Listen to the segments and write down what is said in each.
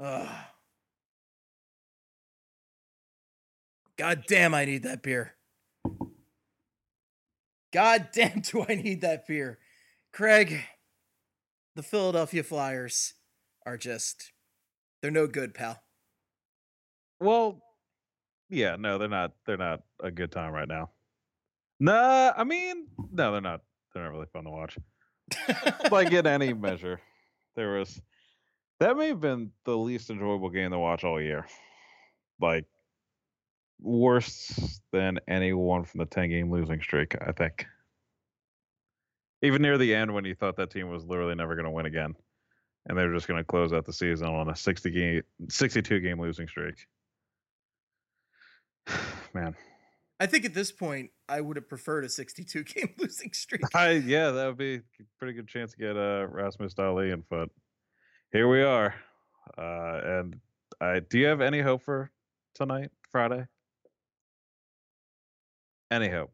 Ugh. God damn, I need that beer. God damn, do I need that beer. Craig, the Philadelphia Flyers are just, they're no good, pal. Well, yeah, no, they're not. They're not a good time right now. Nah, I mean, no, they're not. They're not really fun to watch. like in any measure, there was that may have been the least enjoyable game to watch all year. Like worse than anyone from the ten game losing streak, I think. Even near the end, when you thought that team was literally never going to win again, and they were just going to close out the season on a sixty game, sixty-two game losing streak. Man, I think at this point, I would have preferred a 62 game losing streak. I yeah, that would be a pretty good chance to get uh, Rasmus Dahlin, but here we are. Uh, and I do you have any hope for tonight, Friday? Any hope?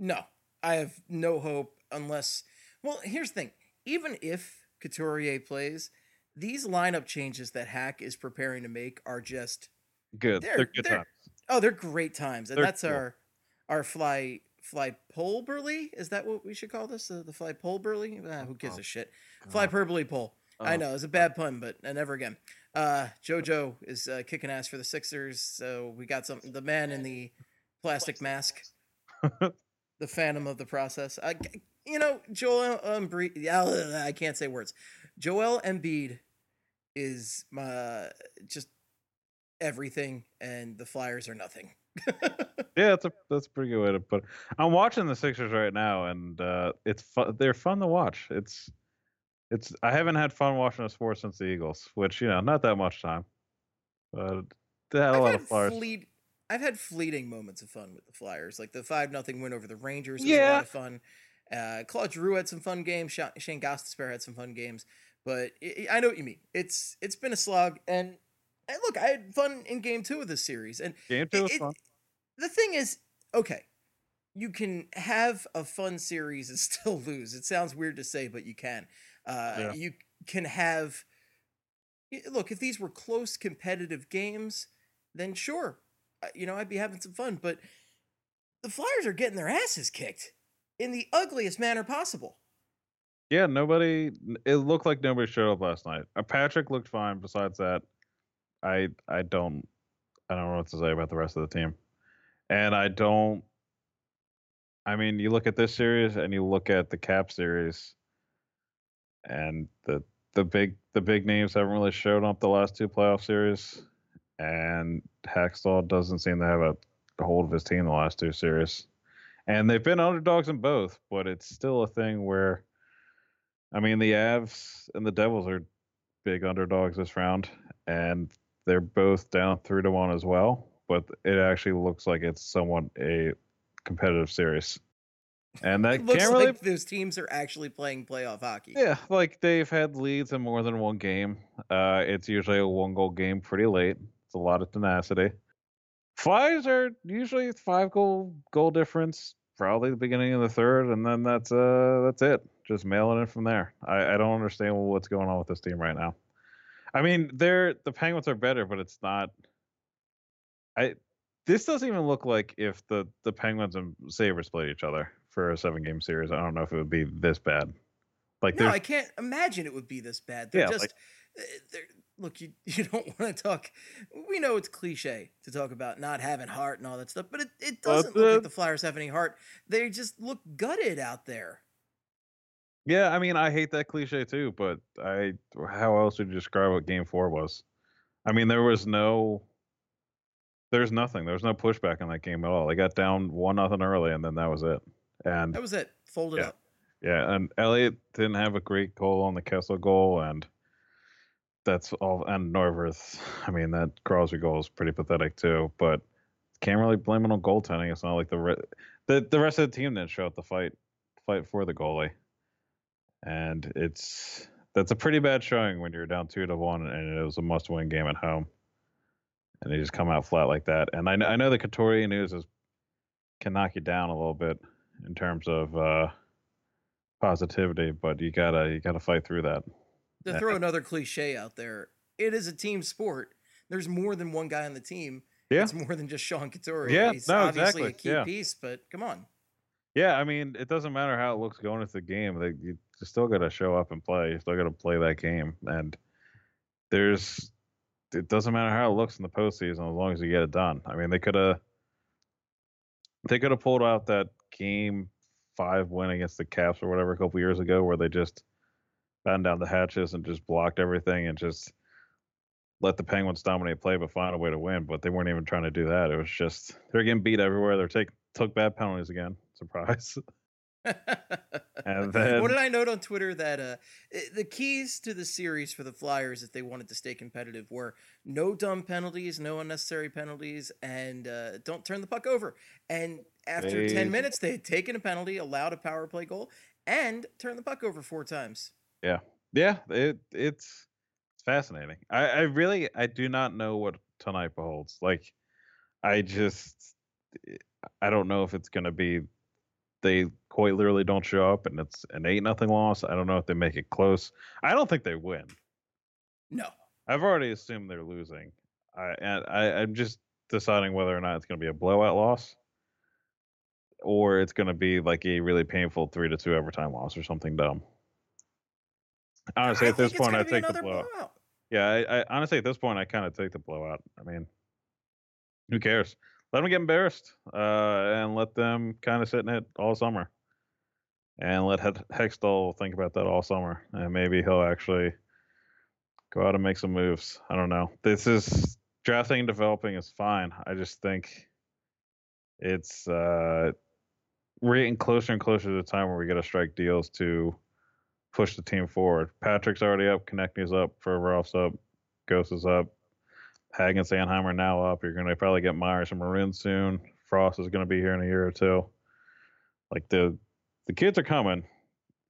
No, I have no hope unless. Well, here's the thing: even if Couturier plays, these lineup changes that Hack is preparing to make are just Good. They're- They're, good they're- times. oh, they're great times, and They're that's cool. our our fly fly polberly. Is that what we should call this? Uh, the fly polberly? Ah, who gives Oh, a shit? Fly hyperbole pole. I Oh, know it's a bad pun, but uh, never again. Uh, JoJo is uh, kicking ass for the Sixers, so we got some the man in the plastic mask, the phantom of the process. I, you know, Joel Embiid. I can't say words. Joel Embiid is my just everything, and the Flyers are nothing. Yeah, that's a that's a pretty good way to put it. I'm watching the Sixers right now, and uh, it's fun. They're fun to watch. It's it's. I haven't had fun watching a sport since the Eagles, which you know, not that much time, but they had a I've lot had of Flyers. fleet. I've had fleeting moments of fun with the Flyers, like the five nothing win over the Rangers was a Yeah. lot of fun. Uh, Claude Giroux had some fun games. Shane Gostisbehere had some fun games, but i I know what you mean. It's it's been a slog, and, and look, I had fun in game two of this series, and Game two was it- fun. the thing is, okay, you can have a fun series and still lose. It sounds weird to say, but you can. Uh, Yeah. You can have. Look, if these were close competitive games, then sure, you know I'd be having some fun. But the Flyers are getting their asses kicked in the ugliest manner possible. Yeah, nobody. It looked like nobody showed up last night. Uh, Patrick looked fine. Besides that, I I don't I don't know what to say about the rest of the team, and I don't. I mean, you look at this series and you look at the Cap series, and the the big the big names haven't really shown up the last two playoff series, and Hakstol doesn't seem to have a, a hold of his team the last two series, and they've been underdogs in both, but it's still a thing where. I mean, the Avs and the Devils are big underdogs this round, and they're both down three to one as well. But it actually looks like it's somewhat a competitive series, and that It looks really. like those teams are actually playing playoff hockey. Yeah, like they've had leads in more than one game. Uh, it's usually a one goal game pretty late. It's a lot of tenacity. Flyers are usually five goal goal difference, probably the beginning of the third, and then that's uh that's it. Just mailing it from there. I, I don't understand what's going on with this team right now. I mean, they're the Penguins are better, but it's not I this doesn't even look like if the the Penguins and Sabres played each other for a seven game series. I don't know if it would be this bad. Like No, I can't imagine it would be this bad. They're Yeah, just like- uh, they're look, you you don't want to talk. We know it's cliche to talk about not having heart and all that stuff, but it, it doesn't look like the- Flyers have any heart. They just look gutted out there. Yeah, I mean, I hate that cliche too, but I how else would you describe what game 4 was? I mean, there was no there's nothing. There was no pushback in that game at all. They got down one nothing early and then that was it. And That was it. Folded Yeah. up. yeah, and Elliott didn't have a great goal on the Kessel goal and that's all and Neuwirth, I mean, that Crosby goal is pretty pathetic too, but can't really blame it on goaltending. It's not like the re- the the rest of the team didn't show up to fight fight for the goalie, and it's that's a pretty bad showing when you're down two to one and it was a must-win game at home, and they just come out flat like that. And I know I know the Couturier news is can knock you down a little bit in terms of uh, positivity, but you gotta you gotta fight through that. To throw another cliche out there, it is a team sport. There's more than one guy on the team. Yeah. It's more than just Sean Couturier. Yeah, He's no, obviously a key yeah. piece, but come on. Yeah, I mean, it doesn't matter how it looks going into the game. They, you still got to show up and play. You still got to play that game, and there's. It doesn't matter how it looks in the postseason as long as you get it done. I mean, they could have. They could have pulled out that game five win against the Caps or whatever a couple years ago, where they just battened down the hatches and just blocked everything and just let the Penguins dominate play, but find a way to win. But they weren't even trying to do that. It was just they're getting beat everywhere. They're take took bad penalties again. Surprise. And then what did I note on Twitter that uh, the keys to the series for the Flyers, if they wanted to stay competitive, were no dumb penalties, no unnecessary penalties, and uh, don't turn the puck over. And after They- ten minutes, they had taken a penalty, allowed a power play goal, and turned the puck over four times. Yeah, Yeah. it it's it's fascinating. I, I really I do not know what tonight beholds. Like, I just I don't know if it's gonna be they quite literally don't show up and it's an eight nothing loss. I don't know if they make it close. I don't think they win. No, I've already assumed they're losing. I and I, I'm just deciding whether or not it's gonna be a blowout loss. Or it's going to be like a really painful three to two overtime loss or something dumb. Honestly, I at this point, I take the blowout. blowout. Yeah, I, I honestly at this point I kind of take the blowout. I mean, who cares? Let them get embarrassed, uh, and let them kind of sit in it all summer, and let Hextall think about that all summer, and maybe he'll actually go out and make some moves. I don't know. This is drafting and developing is fine. I just think it's uh, we're getting closer and closer to the time where we got to strike deals to push the team forward. Patrick's already up, Konecny's up, Provorov's up, Ghost is up, Hagg and Sandheimer are now up. You're going to probably get Myers and Morin soon. Frost is going to be here in a year or two. Like the the kids are coming.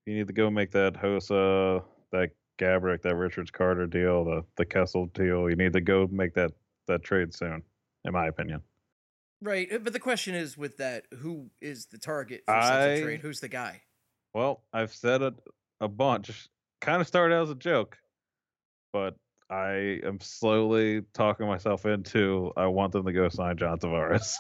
You need to go make that Hossa, that Gaborik, that Richards Carter deal, the the Kessel deal. You need to go make that that trade soon, in my opinion. Right, uh, but the question is with that, who is the target for such I- a trade? Who's the guy? Well, I've said it a bunch. Kind of started out as a joke, but I am slowly talking myself into I want them to go sign John Tavares.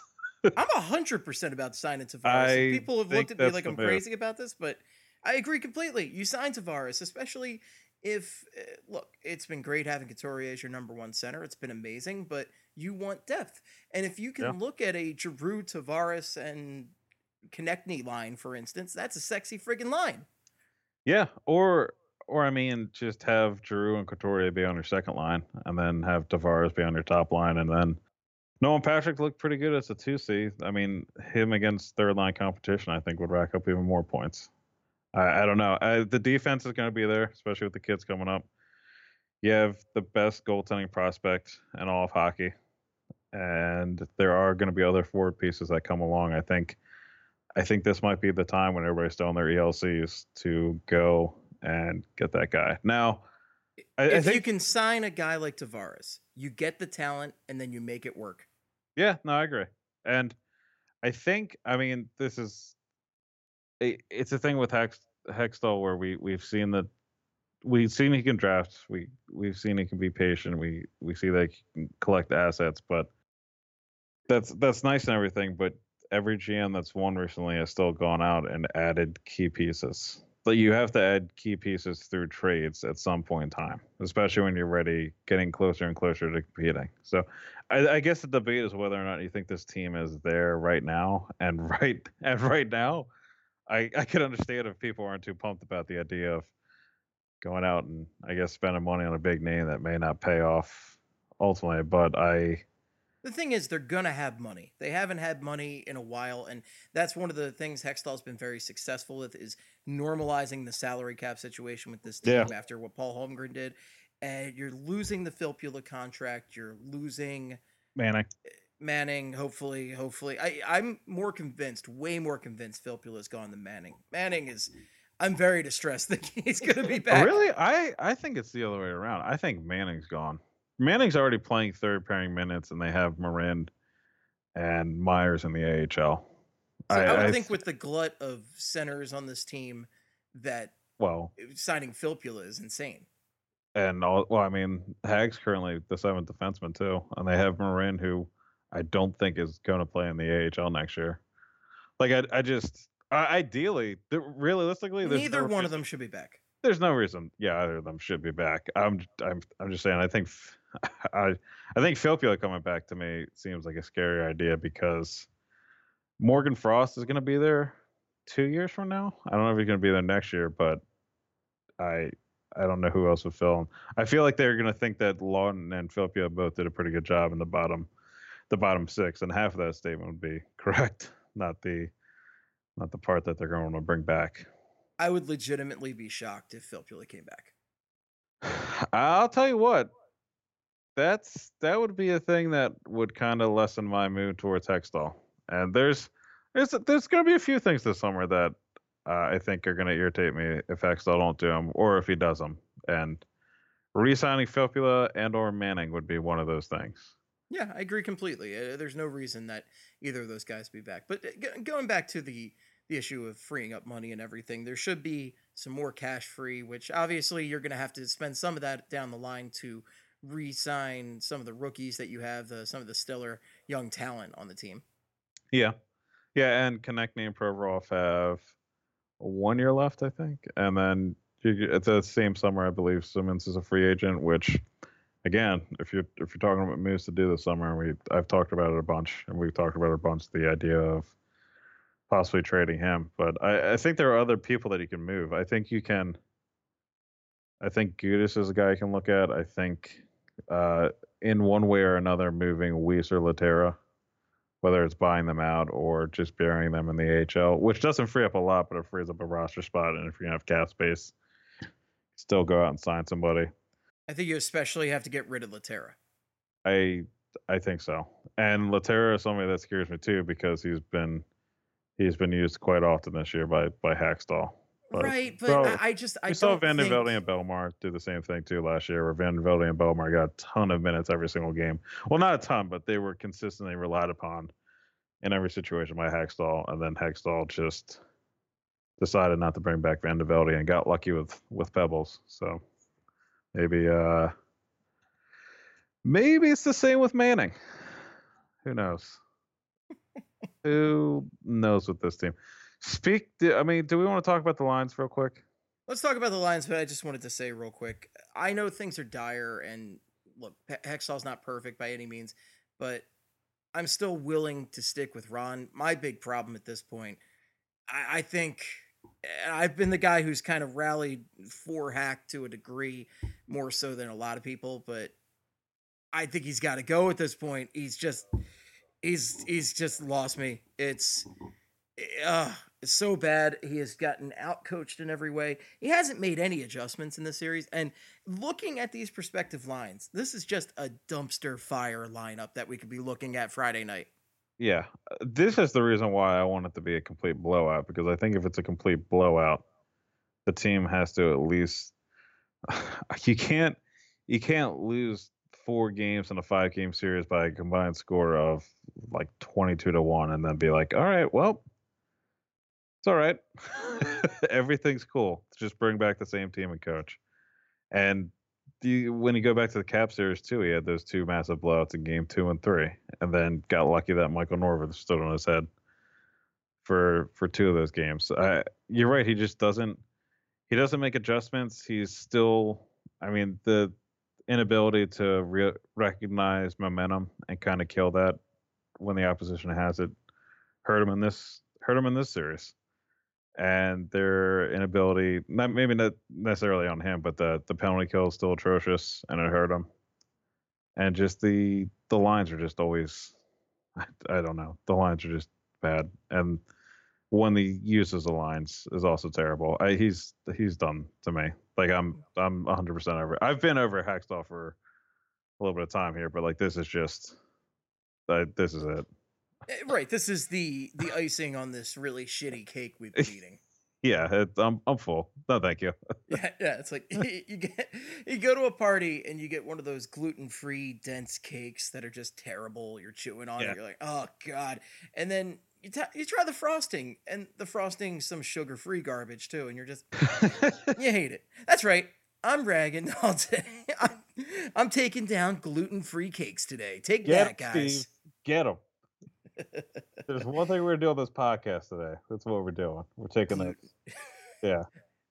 I'm hundred percent about signing Tavares. People have looked at me like I'm move. crazy about this, but I agree completely. You sign Tavares, especially if uh, look, it's been great having Couturier as your number one center. It's been amazing, but you want depth, and if you can Yeah. look at a Giroux, Tavares, and Konecny line, for instance, that's a sexy friggin' line. yeah, or or I mean, just have Drew and Couturier be on your second line, and then have Tavares be on your top line, and then Nolan Patrick looked pretty good as a two C. I mean, him against third line competition, I think would rack up even more points. I, I don't know. I, the defense is going to be there, especially with the kids coming up. You have the best goaltending prospect in all of hockey, and there are going to be other forward pieces that come along. I think. I think this might be the time when everybody's still on their ELCs to go and get that guy. Now, I, I if think you can sign a guy like Tavares, you get the talent, and then you make it work. Yeah, no, I agree. And I think, I mean, this is a, it's a thing with Hex Hextall where we we've seen that we've seen he can draft. We we've seen he can be patient. We we see that he can collect assets, but that's that's nice and everything, but every GM that's won recently has still gone out and added key pieces. But you have to add key pieces through trades at some point in time, especially when you're ready, getting closer and closer to competing. So, I, I guess the debate is whether or not you think this team is there right now. And right and right now, I I could understand if people aren't too pumped about the idea of going out and I guess spending money on a big name that may not pay off ultimately. But I The thing is, they're gonna have money. They haven't had money in a while, and that's one of the things Hextall's been very successful with is normalizing the salary cap situation with this team Yeah. after what Paul Holmgren did. And you're losing the Filppula contract. You're losing Manning. Eh, Manning. Hopefully, hopefully, I I'm more convinced, way more convinced Filppula's gone than Manning. Manning is. I'm very distressed that he's gonna be Oh, back. really? I I think it's the other way around. I think Manning's gone. Manning's already playing third pairing minutes, and they have Morin and Myers in the AHL. So I, would I think th- with the glut of centers on this team, that well, signing Filppula is insane. and all, well, I mean, Hagg's currently the seventh defenseman too, and they have Morin, who I don't think is going to play in the AHL next year. Like I, I just I, ideally, realistically, Neither no one of them should be back. There's no reason. Yeah, either of them should be back. I'm I'm I'm just saying. I think I I think Filppula coming back to me seems like a scary idea because Morgan Frost is going to be there two years from now. I don't know if he's going to be there next year, but I I don't know who else would fill him. I feel like they're going to think that Laughton and Filppula both did a pretty good job in the bottom the bottom six, and half of that statement would be correct, not the not the part that they're going to bring back. I would legitimately be shocked if Filppula came back. I'll tell you what. That's that would be a thing that would kind of lessen my mood towards Hextall. And there's there's there's going to be a few things this summer that uh, I think are going to irritate me if Hextall don't do them or if he does them. And re-signing Filppula and or Manning would be one of those things. Yeah, I agree completely. Uh, there's no reason that either of those guys be back. But uh, going back to the the issue of freeing up money and everything, there should be some more cash free, which obviously you're going to have to spend some of that down the line to re-sign some of the rookies that you have, some of the stellar young talent on the team. Yeah, yeah, and Konecny and Provorov have one year left, I think, and then it's the same summer, I believe. Simmonds is a free agent, which, again, if you're if you're talking about moves to do this summer, we I've talked about it a bunch, and we've talked about it a bunch. The idea of possibly trading him, but I, I think there are other people that you can move. I think you can. I think Gudas is a guy you can look at. I think, uh, in one way or another, moving Weise or Lehtera whether it's buying them out or just burying them in the AHL, which doesn't free up a lot, but it frees up a roster spot. And if you have cap space, still go out and sign somebody. I think you especially have to get rid of Lehtera. I I think so. And Lehtera is somebody that scares me too because he's been he's been used quite often this year by by Hakstol. But right, but I, I just I we saw don't Van den think- and Bellemare do the same thing too last year, where VandeVelde and Bellemare got a ton of minutes every single game. Well, not a ton, but they were consistently relied upon in every situation by Hextall, and then Hextall just decided not to bring back VandeVelde and got lucky with with Pebbles. So maybe uh maybe it's the same with Manning. Who knows? Who knows with this team? Speak. I mean, do we want to talk about the lines real quick? Let's talk about the lines, but I just wanted to say real quick. I know things are dire, and look, He- Hextall's not perfect by any means, but I'm still willing to stick with Ron. My big problem at this point, I, I think eh, I've been the guy who's kind of rallied for Hack to a degree, more so than a lot of people, but I think he's got to go at this point. He's just, he's he's just lost me. It's, uh, it's so bad. He has gotten outcoached in every way. He hasn't made any adjustments in the series. And looking at these perspective lines, this is just a dumpster fire lineup that we could be looking at Friday night. Yeah, this is the reason why I want it to be a complete blowout because I think if it's a complete blowout, the team has to at least you can't you can't lose four games in a five game series by a combined score of like 22 to 1 and then be like, "All right, well, it's all right. Everything's cool. Just bring back the same team and coach." And when you go back to the Cap series too, he had those two massive blowouts in game two and three, and then got lucky that Michael Neuwirth stood on his head for for two of those games. I, you're right. He just doesn't he doesn't make adjustments. He's still. I mean the inability to re- recognize momentum and kind of kill that when the opposition has it hurt him in this hurt him in this series. And their inability not maybe not necessarily on him but the the penalty kill is still atrocious and it hurt him and just the the lines are just always I, I don't know the lines are just bad. And when he uses the lines is also terrible I, he's he's done to me like i'm i'm 100% over i've been over Hakstol for a little bit of time here but like this is just I, this is it Eh, Right. This is the the icing on this really shitty cake we've been eating. yeah it, i'm i'm full no thank you Yeah, yeah. It's like you get you go to a party and you get one of those gluten free dense cakes that are just terrible. You're chewing on Yeah. it. You're like, oh god. And then you t- you try the frosting, and the frosting's some sugar free garbage too, and you're just you hate it. That's right. I'm ragging all day. I'm, I'm taking down gluten free cakes today. Take Get that, guys. Steve. Get them. There's one thing we're doing on this podcast today. That's what we're doing. We're taking that. Yeah.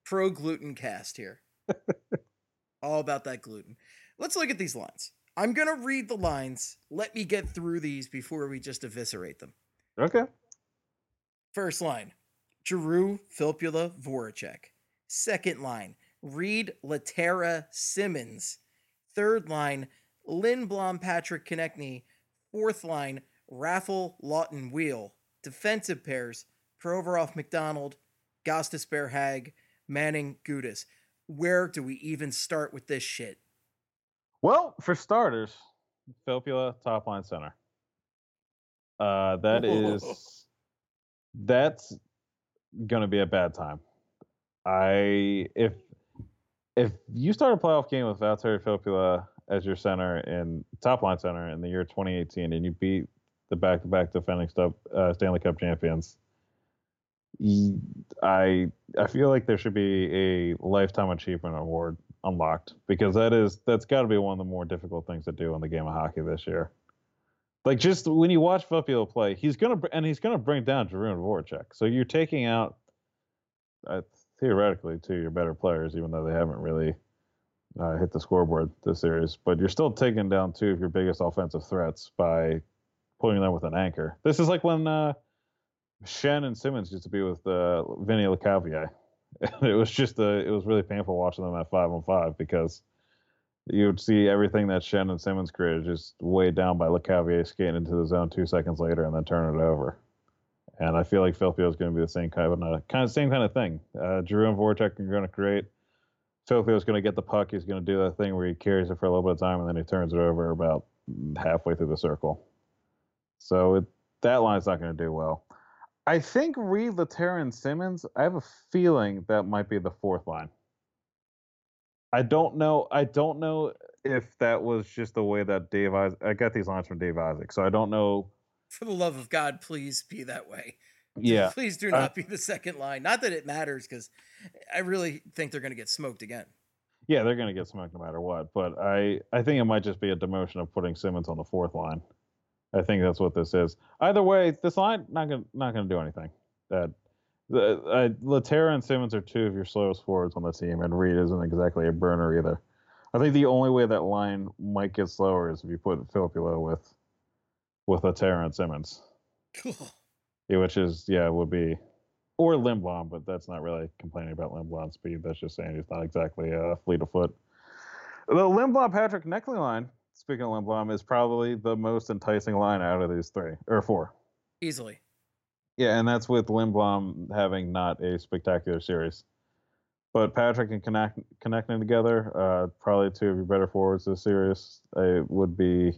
pro gluten cast here. All about that gluten. Let's look at these lines. I'm going to read the lines. Let me get through these before we just eviscerate them. Okay. First line Giroux, Filppula, Voracek. Second line Read, Lehtera, Simmonds. Third line Lindblom, Patrick Konecny. Fourth line Raffl, Laughton, Weal. Defensive pairs Provorov, MacDonald, Gostis, Bear, Hagg, Manning, Gudas. Where do we even start with this shit? Well, for starters, Filppula top line center. Uh, that is that's gonna be a bad time. I if if you start a playoff game with Valtteri Filppula as your center and top line center in the year 2018, and you beat the back-to-back defending stuff, uh, Stanley Cup champions, I I feel like there should be a lifetime achievement award unlocked because that is that's got to be one of the more difficult things to do in the game of hockey this year. Like just when you watch Filppula play, he's gonna and he's gonna bring down and Voracek. So you're taking out uh, theoretically two of your better players, even though they haven't really uh, hit the scoreboard this series. But you're still taking down two of your biggest offensive threats by putting them with an anchor. This is like when uh, Schenn and Simmonds used to be with uh, Vinny Lecavalier. it was just a, it was really painful watching them at five on five because you would see everything that Shannon Simmonds created just weighed down by Lecavalier skating into the zone two seconds later and then turn it over. And I feel like Filppula is going to be the same kind of uh, kind of same kind of thing. Uh, Giroux and Voracek are going to create. Filppula is going to get the puck. He's going to do that thing where he carries it for a little bit of time and then he turns it over about halfway through the circle. So it, that line's not going to do well. I think Read, Lehtera, and Simmonds. I have a feeling that might be the fourth line. I don't know. I don't know if that was just the way that Dave. Isaac, I got these lines from Dave Isaac, so I don't know. For the love of God, please be that way. Yeah, Please do not be the second line. Not that it matters, because I really think they're going to get smoked again. yeah, they're going to get smoked no matter what. But I, I think it might just be a demotion of putting Simmonds on the fourth line. I think that's what this is. Either way, this line not gonna not gonna do anything. That the uh, Lehtera and Simmonds are two of your slowest forwards on the team, and Read isn't exactly a burner either. I think the only way that line might get slower is if you put Filppula with with Lehtera and Simmonds, yeah, which is yeah would be or Lindblom, but that's not really complaining about Lindblom's speed. That's just saying he's not exactly a fleet of foot. The Lindblom Patrick Neckley line, speaking of Lindblom, is probably the most enticing line out of these three or four. Easily. Yeah, and that's with Lindblom having not a spectacular series. But Patrick and connect, connecting together, uh, probably two of your better forwards this series. It would be,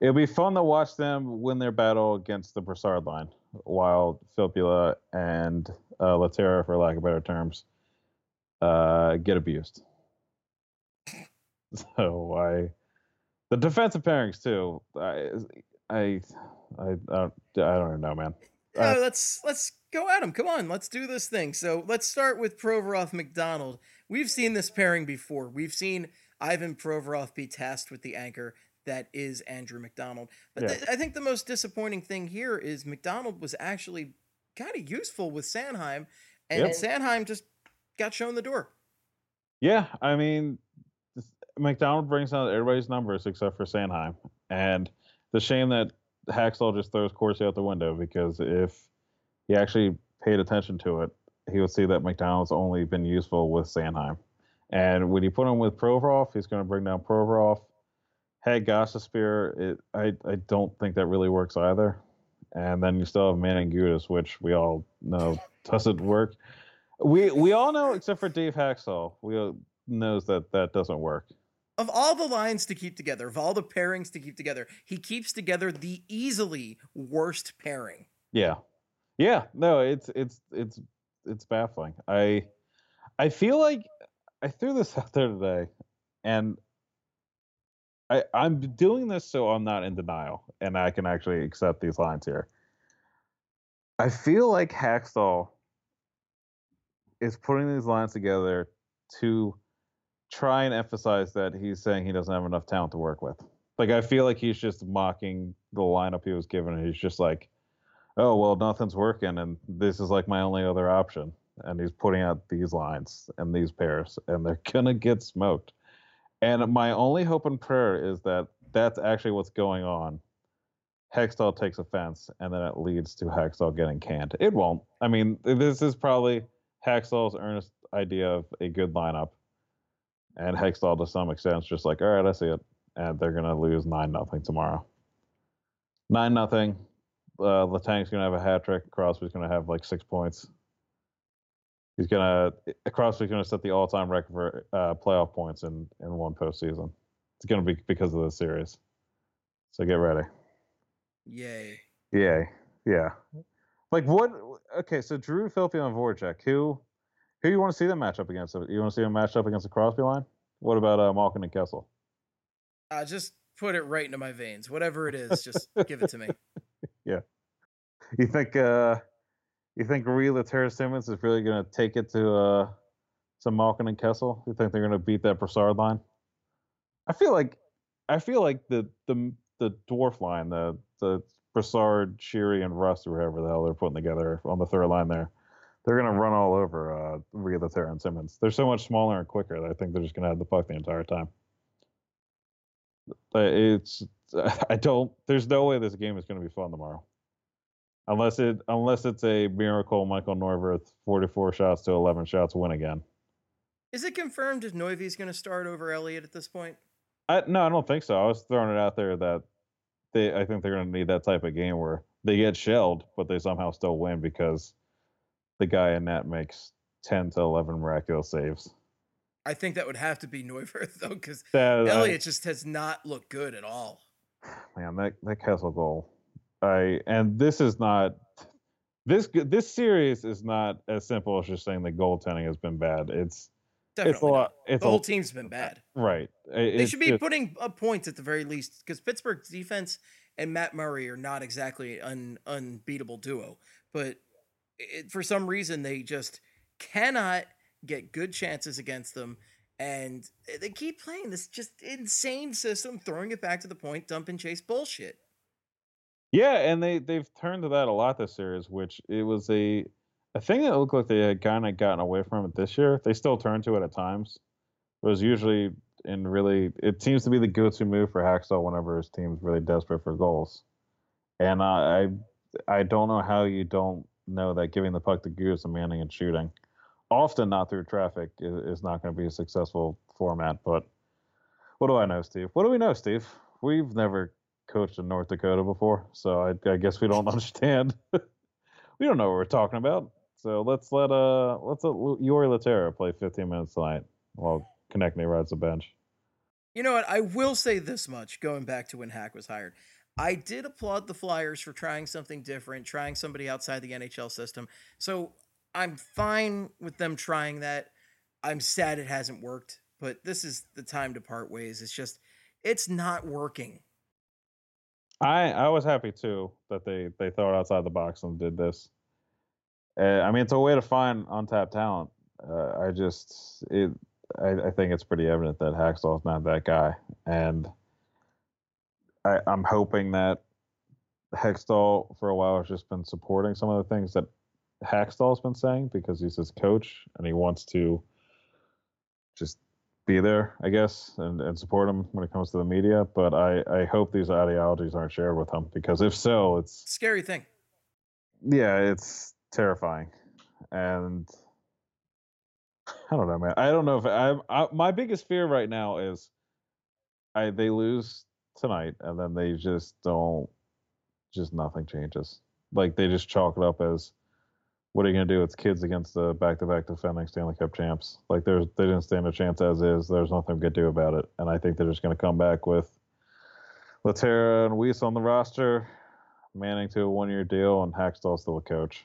it would be fun to watch them win their battle against the Brassard line, while Filppula and uh, Lehtera, for lack of better terms, uh, get abused. So I, the defensive pairings too. I, I, I, I don't, I don't know, man. Yeah, Uh, let's let's go at him. Come on, let's do this thing. So let's start with Provorov MacDonald. We've seen this pairing before. We've seen Ivan Provorov be tasked with the anchor. that is Andrew MacDonald. But Yeah. th- I think the most disappointing thing here is MacDonald was actually kind of useful with Sanheim, and Yep. Sanheim just got shown the door. Yeah, I mean, MacDonald brings out everybody's numbers except for Sanheim, and the shame that Hacksaw just throws Corsi out the window because if he actually paid attention to it, he would see that MacDonald's only been useful with Sanheim, and when you put him with Provorov, he's going to bring down Provorov. Had Gossespear, I I don't think that really works either, and then you still have Manangutis, which we all know doesn't work. We we all know except for Dave Hacksaw, we knows that that doesn't work. Of all the lines to keep together, of all the pairings to keep together, he keeps together the easily worst pairing. Yeah, yeah. No, it's it's it's it's baffling. I I feel like I threw this out there today, and I I'm doing this so I'm not in denial, and I can actually accept these lines here. I feel like Hakstol is putting these lines together to try and emphasize that he's saying he doesn't have enough talent to work with. Like I feel like he's just mocking the lineup he was given, he's just like, "Oh well, nothing's working, and this is like my only other option." And he's putting out these lines and these pairs, and they're gonna get smoked. And my only hope and prayer is that that's actually what's going on. Hextall takes offense, and then it leads to Hextall getting canned. It won't. I mean, this is probably Hextall's earnest idea of a good lineup, and Hextall to some extent is just like, all right, I see it, and they're gonna lose nine nothing tomorrow. Nine nothing. Uh, Letang's gonna have a hat trick. Crosby's gonna have like six points. He's gonna Crosby's gonna set the all-time record for uh, playoff points in in one postseason. It's gonna be because of this series. So get ready. Yay. Yay. yeah. Like what? Okay, so Drew, Philippi, and Voracek. Who, who you want to see them match up against? You want to see them match up against the Crosby line? What about uh, Malkin and Kessel? Uh, just put it right into my veins. Whatever it is, just give it to me. Yeah. You think? uh You think Rhea Terra Simmonds is really going to take it to uh to Malkin and Kessel? You think they're going to beat that Brassard line? I feel like, I feel like the the the dwarf line, the the Brassard, Sheary, and Rust, or whoever the hell they're putting together on the third line there. They're going to run all over uh, Rhea Terra and Simmonds. They're so much smaller and quicker that I think they're just going to have the puck the entire time. But it's I don't. There's no way this game is going to be fun tomorrow, unless it unless it's a miracle. Michael Neuwirth, 44 shots to 11 shots, win again. Is it confirmed if Noivey's going to start over Elliott at this point? I, no, I don't think so. I was throwing it out there that they. I think they're going to need that type of game where they get shelled, but they somehow still win because the guy in net makes 10 to 11 miraculous saves. I think that would have to be Neuwirth though, because That, uh, I- Elliott just has not looked good at all. man, that that Kessel goal. I and this is not this this series is not as simple as just saying the goaltending has been bad. It's Definitely. it's a lot. It's The a, whole team's been bad. right. It- They should be just- putting up points at the very least because Pittsburgh's defense and Matt Murray are not exactly an unbeatable duo, but it, for some reason they just cannot get good chances against them. And they keep playing this just insane system, throwing it back to the point, dump and chase bullshit. Yeah, and they they've turned to that a lot this series, which it was a a thing that looked like they had kind of gotten away from it this year. They still turn to it at times. It was usually in really it seems to be the go-to move for Hacksaw whenever his team's really desperate for goals. And uh, I I don't know how you don't know that giving the puck to Goose and manning and shooting, often not through traffic, is, is not going to be a successful format. But what do I know, Steve? What do we know, Steve? We've never coached in North Dakota before, so I, I guess we don't understand. we don't know what we're talking about. So let's let uh let's let Jori Lehtera play 15 minutes tonight while Konecny rides the bench. You know what? I will say this much going back to when Hack was hired. I did applaud the Flyers for trying something different, trying somebody outside the NHL system. So I'm fine with them trying that. I'm sad it hasn't worked, but this is the time to part ways. It's just, it's not working. I I was happy too that they they thought outside the box and did this. Uh, I mean, it's a way to find untapped talent. Uh, I just it I, I think it's pretty evident that Hakstol's not that guy, and I, I'm hoping that Hextall for a while has just been supporting some of the things that Hakstol's been saying because he's his coach and he wants to just be there, I guess, and, and support him when it comes to the media. But I, I hope these ideologies aren't shared with him because if so, it's Scary thing. yeah, it's terrifying. And I don't know, man. I don't know if I, I my biggest fear right now is I they lose tonight and then they just don't just nothing changes. Like they just chalk it up as what are you gonna do? It's kids against the back-to-back defending Stanley Cup champs. Like there's they didn't stand a chance as is. There's nothing we could do about it. And I think they're just gonna come back with Lehtera and Weise on the roster, Manning to a one-year deal, and Hakstol still a coach.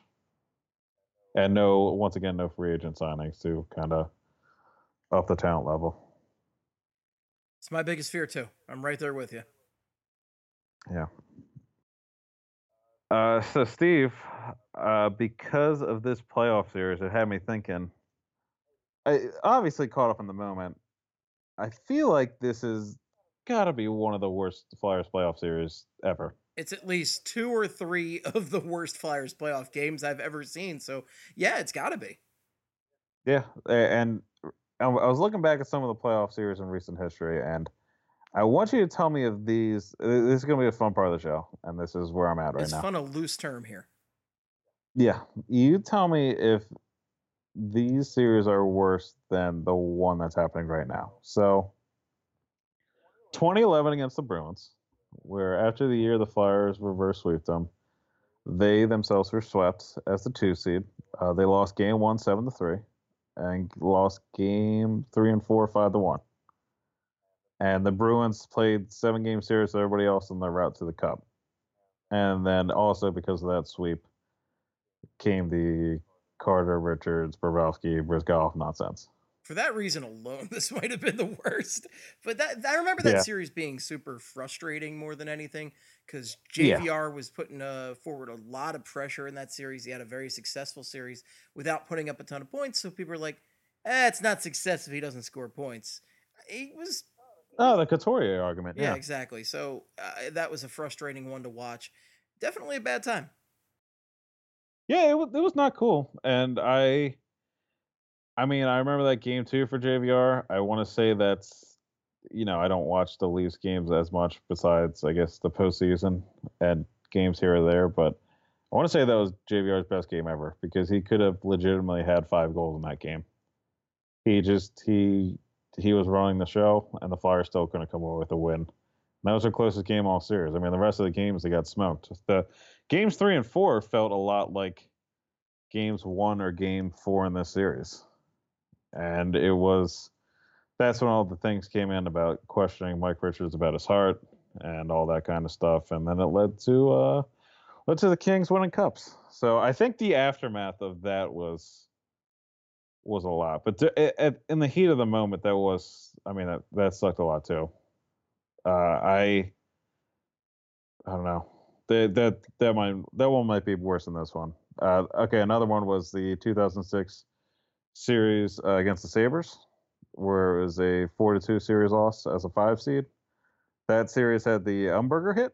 And no, once again, no free agent signings to kind of up the talent level. It's my biggest fear too. I'm right there with you. Yeah. Uh, so Steve, uh, because of this playoff series, it had me thinking. I obviously caught up in the moment. I feel like this is got to be one of the worst Flyers playoff series ever. It's at least two or three of the worst Flyers playoff games I've ever seen. So yeah, it's got to be. Yeah, and I was looking back at some of the playoff series in recent history, and I want you to tell me if these. This is going to be a fun part of the show, and this is where I'm at right it's now. fun a loose term here. Yeah, you tell me if these series are worse than the one that's happening right now. So, 2011 against the Bruins, where after the year the Flyers reverse swept them, they themselves were swept as the two seed. Uh, they lost game one, seven to three, and lost game three and four, five to one. And the Bruins played seven game series with everybody else on their route to the Cup. And then also because of that sweep, came the Carter, Richards, Bobrovsky, Bryzgalov nonsense. For that reason alone, this might have been the worst. But that I remember that Yeah. series being super frustrating more than anything because Yeah. JVR was putting uh, forward a lot of pressure in that series. He had a very successful series without putting up a ton of points. So people were like, "Eh, it's not success if he doesn't score points." He was Oh, the Couturier argument. Yeah, Yeah. exactly. So uh, that was a frustrating one to watch. Definitely a bad time. Yeah, it was, it was not cool. And I, I mean, I remember that game too for JVR. I want to say that's, you know, I don't watch the Leafs games as much besides, I guess, the postseason and games here or there. But I want to say that was JVR's best game ever because he could have legitimately had five goals in that game. He just, he, he was running the show and the Flyers still couldn't come away with a win. That was their closest game all series. I mean, the rest of the games they got smoked. The games three and four felt a lot like games one or game four in this series, and it was that's when all the things came in about questioning Mike Richards about his heart and all that kind of stuff, and then it led to uh, led to the Kings winning cups. So I think the aftermath of that was was a lot, but th- at, at- in the heat of the moment, that was I mean that that sucked a lot too. Uh, I I don't know. That that that might that one might be worse than this one. Uh, okay, another one was the 2006 series uh, against the Sabres, where it was a four to two series loss as a five seed. That series had the Umberger hit,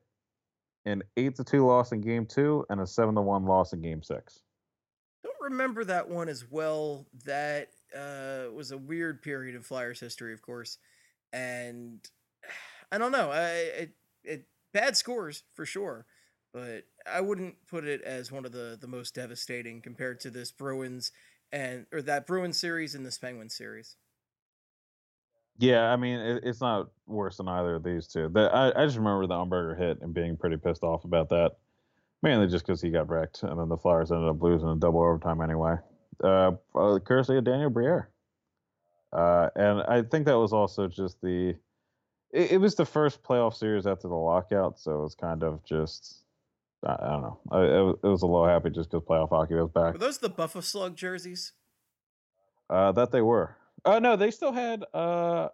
an eight to two loss in game two, and a seven to one loss in game six. Don't remember that one as well. That uh, was a weird period in Flyers history, of course, and I don't know. I it, it bad scores for sure, but I wouldn't put it as one of the the most devastating compared to this Bruins and or that Bruins series and this Penguin series. Yeah, I mean it, it's not worse than either of these two. The, I, I just remember the Umberger hit and being pretty pissed off about that, mainly just because he got wrecked, and then the Flyers ended up losing in double overtime anyway. Uh, uh, courtesy of Daniel Briere. Uh, and I think that was also just the. It, it was the first playoff series after the lockout, so it was kind of just. I, don't know. I, it, was, it was a little happy just because playoff hockey was back. Were those the Buffalo Slug jerseys? Uh, that they were. Oh no, they still had. Uh,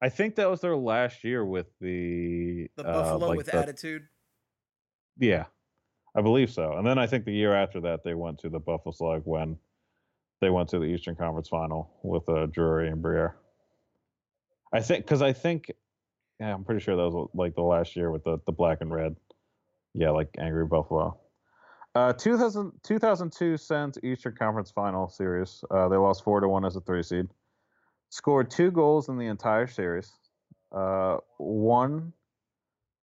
I think that was their last year with the The uh, Buffalo like with the- attitude. Yeah, I believe so. And then I think the year after that, they went to the Buffalo Slug when they went to the Eastern Conference Final with uh, Drury and Briere. I think because I think yeah, I'm pretty sure that was like the last year with the the black and red. Yeah, like Angry Buffalo. Uh, 2000, 2002 Sens Eastern Conference Final Series. Uh, they lost four to one as a three seed. Scored two goals in the entire series. Uh, one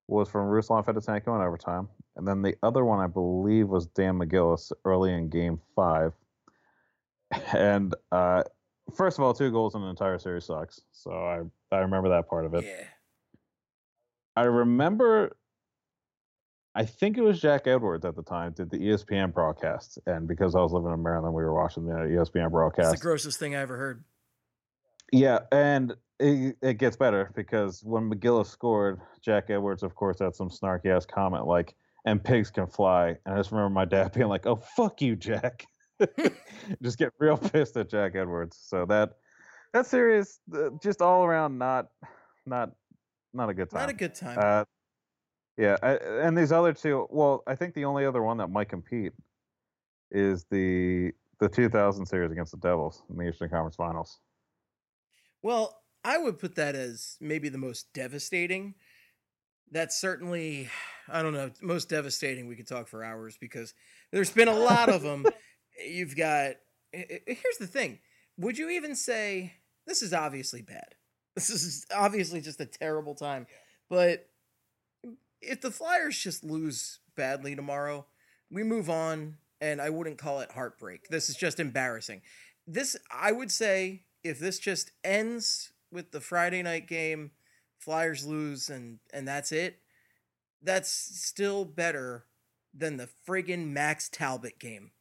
was from Ruslan Fedotenko in overtime, and then the other one I believe was Dan McGillis early in Game Five. And uh, first of all, two goals in an entire series sucks. So I I remember that part of it. Yeah. I remember. I think it was Jack Edwards at the time did the ESPN broadcast, and because I was living in Maryland, we were watching the ESPN It's the grossest thing I ever heard. Yeah, and it, it gets better because when McGillis scored, Jack Edwards, of course, had some snarky ass comment like, "And pigs can fly." And I just remember my dad being like, "Oh fuck you, Jack," just get real pissed at Jack Edwards. So that that series, uh, just all around, not not not a good time. Not a good time. Uh, yeah, I, and these other two. Well, I think the only other one that might compete is the the 2000 series against the Devils in the Eastern Conference Finals. Well, I would put that as maybe the most devastating. That's certainly, I don't know, most devastating. We could talk for hours because there's been a lot of them. You've got, i- i- here's the thing. Would you even say, this is obviously bad? This is obviously just a terrible time. But if the Flyers just lose badly tomorrow, we move on, and I wouldn't call it heartbreak. This is just embarrassing. This, I would say, if this just ends with the Friday night game, Flyers lose, and and that's it, that's still better than the friggin' Max Talbot game.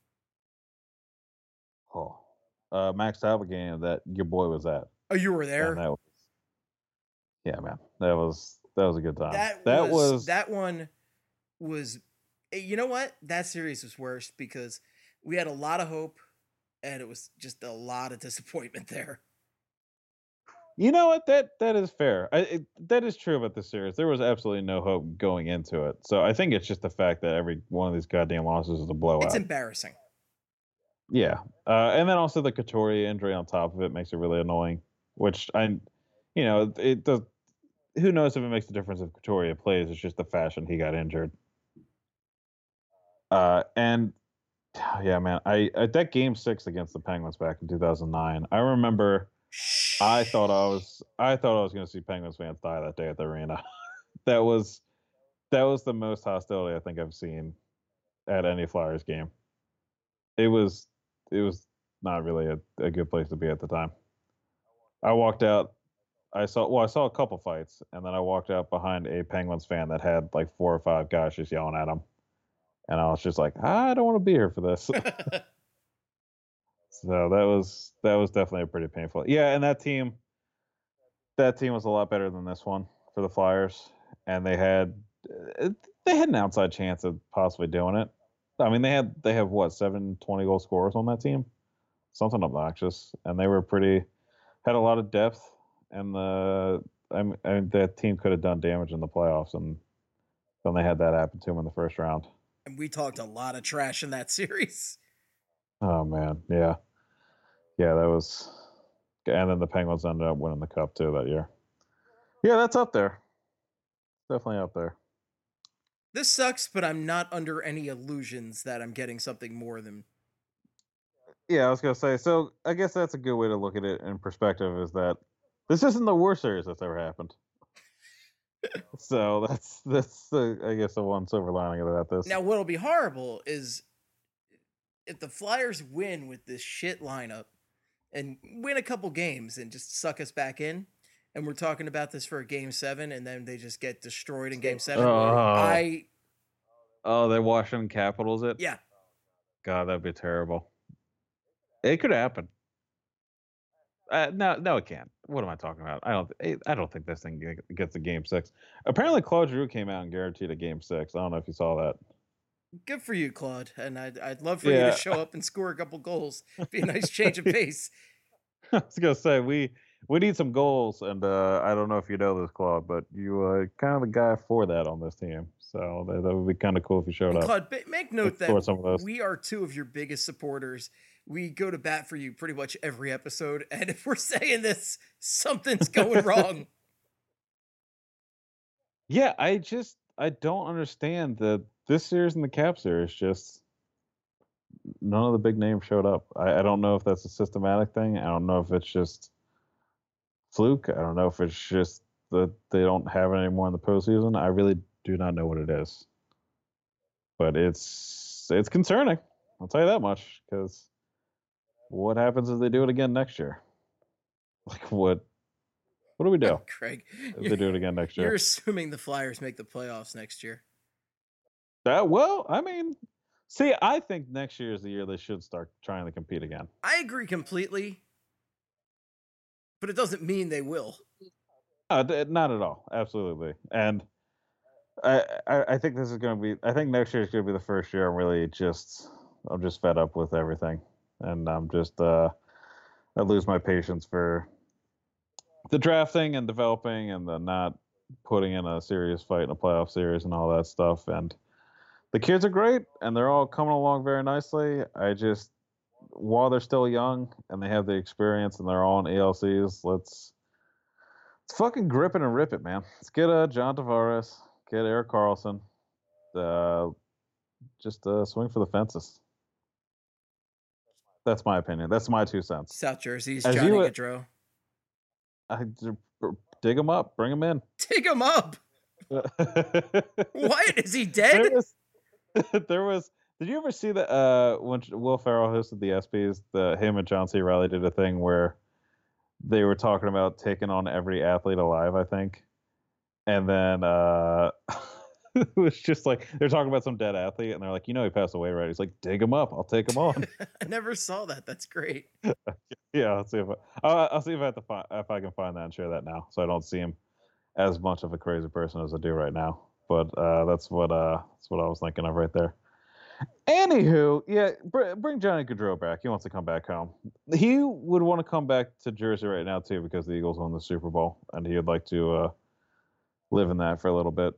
Oh, uh, Max Talbot game that your boy was at. Oh, you were there. was, yeah, man, that was that was a good time. that, that was, was that one was eh, you know what that series was worse because we had a lot of hope and it was just a lot of disappointment there You know what? That that is fair. I, it, that is true about this series. There was absolutely no hope going into it. So I think it's just the fact that every one of these goddamn losses is a blowout. it's embarrassing yeah, uh, and then also the Couturier injury on top of it makes it really annoying. Which I, you know, it does. Who knows if it makes a difference if Couturier plays? It's just the fashion he got injured. Uh, and yeah, man, I, I that game six against the Penguins back in 2009. I remember. I thought I was I thought I was going to see Penguins fans die that day at the arena. that was that was the most hostility I think I've seen at any Flyers game. It was it was not really a, a good place to be at the time. I walked out I saw well I saw a couple fights and then I walked out behind a Penguins fan that had like four or five guys just yelling at him. And I was just like, I don't want to be here for this. So that was that was definitely a pretty painful. Yeah, and that team that team was a lot better than this one for the Flyers, and they had uh, they had an outside chance of possibly doing it. I mean, they had they have what seven 20 goal scorers on that team, something obnoxious, and they were pretty had a lot of depth, and the I mean, I mean that team could have done damage in the playoffs, and then they had that happen to them in the first round. and we talked a lot of trash in that series Oh man, yeah, yeah, that was, and then the Penguins ended up winning the cup too that year. Yeah, that's up there. Definitely up there. this sucks but i'm not under any illusions that i'm getting something more than Yeah, I was gonna say. So I guess that's a good way to look at it in perspective. Is that this isn't the worst series that's ever happened. so that's that's the I guess the one silver lining about this. now what'll be horrible is if the flyers win with this shit lineup and win a couple games and just suck us back in and we're talking about this for a game seven and then they just get destroyed in game seven Oh. i oh, they Washington Capitals it. yeah God, that'd be terrible. It could happen. Uh, no, no, it can't. What am I talking about? I don't. eh, I don't think this thing gets a game six. Apparently, Claude Giroux came out and guaranteed a game six. I don't know if you saw that. good for you claude and i'd, I'd love for you to show up and score a couple goals be a nice change of pace I was gonna say we we need some goals, and uh, I don't know if you know this, Claude, but you are kind of the guy for that on this team. So that, that would be kind of cool if you showed And up. Claude, make note that some of those. we are two of your biggest supporters. We go to bat for you pretty much every episode, and if we're saying this, something's going wrong. Yeah, I just I don't understand that this series and the Cap series just none of the big names showed up. I, I don't know if that's a systematic thing. I don't know if it's just fluke. I don't know if it's just that they don't have it anymore in the postseason. I really do not know what it is. But it's it's concerning. I'll tell you that much. Because what happens if they do it again next year? Like what? What do we do Craig, if they do it again next year, you're assuming the Flyers make the playoffs next year. That well, I mean, see, I think next year is the year they should start trying to compete again. I agree completely, but it doesn't mean they will. Uh, not at all. Absolutely. And I, I, I think this is going to be. I think next year is going to be the first year I'm really just. I'm just fed up with everything, and I'm just. uh I lose my patience for the drafting and developing, and the not putting in a serious fight in a playoff series and all that stuff. And the kids are great, and they're all coming along very nicely. I just, while they're still young and they have the experience and they're all in ALCs, let's let's fucking grip it and rip it, man. Let's get uh, John Tavares, get Erik Karlsson, uh, just uh, swing for the fences. That's my opinion. That's my two cents. South Jersey's As Johnny you, Gaudreau. I dig them up, bring them in. Dig him up. What is he there dead? was, there was. Did you ever see that uh, when Will Ferrell hosted the ESPYS? The him and John C. Reilly did a thing where they were talking about taking on every athlete alive. I think, and then uh, it was just like they're talking about some dead athlete, and they're like, you know, he passed away, right? He's like, dig him up, I'll take him on. I never saw that. That's great. yeah, I'll see if I, I'll, I'll see if I have to find if I can find that and share that now, so I don't see him as much of a crazy person as I do right now. But uh, that's what uh, that's what I was thinking of right there. Anywho, yeah, br- bring Johnny Gaudreau back. He wants to come back home. He would want to come back to Jersey right now too because the Eagles won the Super Bowl, and he would like to uh, live in that for a little bit.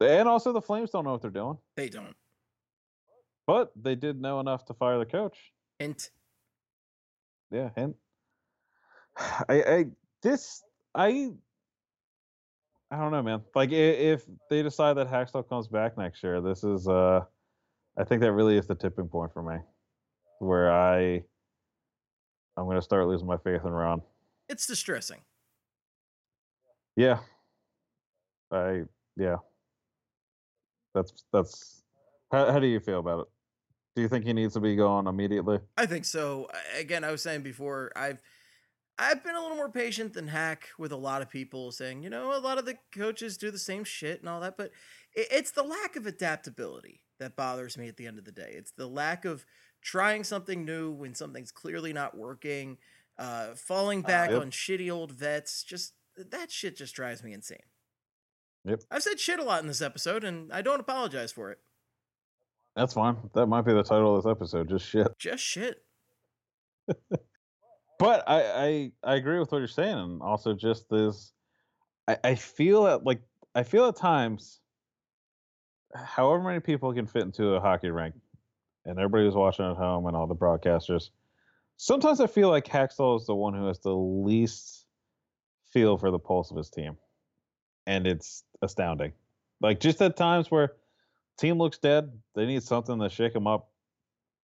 And also, the Flames don't know what they're doing, They don't. but they did know enough to fire the coach. Hint. yeah and i i this i i don't know man like if they decide that hacksaw comes back next year this is uh i think that really is the tipping point for me where i i'm going to start losing my faith in ron It's distressing. yeah i yeah that's that's how, how do you feel about it do you think he needs to be gone immediately I think so. Again, I was saying before, I've I've been a little more patient than Hack with a lot of people saying, you know, a lot of the coaches do the same shit and all that, but it, it's the lack of adaptability that bothers me at the end of the day. It's the lack of trying something new when something's clearly not working, uh, falling back Yep. on shitty old vets. Just that shit just drives me insane. Yep. I've said shit a lot in this episode, and I don't apologize for it. that's fine that might be the title of this episode just shit Just shit. but I, I I agree with what you're saying, and also just this. I, I feel at like I feel at times, however many people can fit into a hockey rink, and everybody who's watching at home and all the broadcasters. Sometimes I feel like Hacksaw is the one who has the least feel for the pulse of his team, and it's astounding. Like just at times where team looks dead, they need something to shake them up.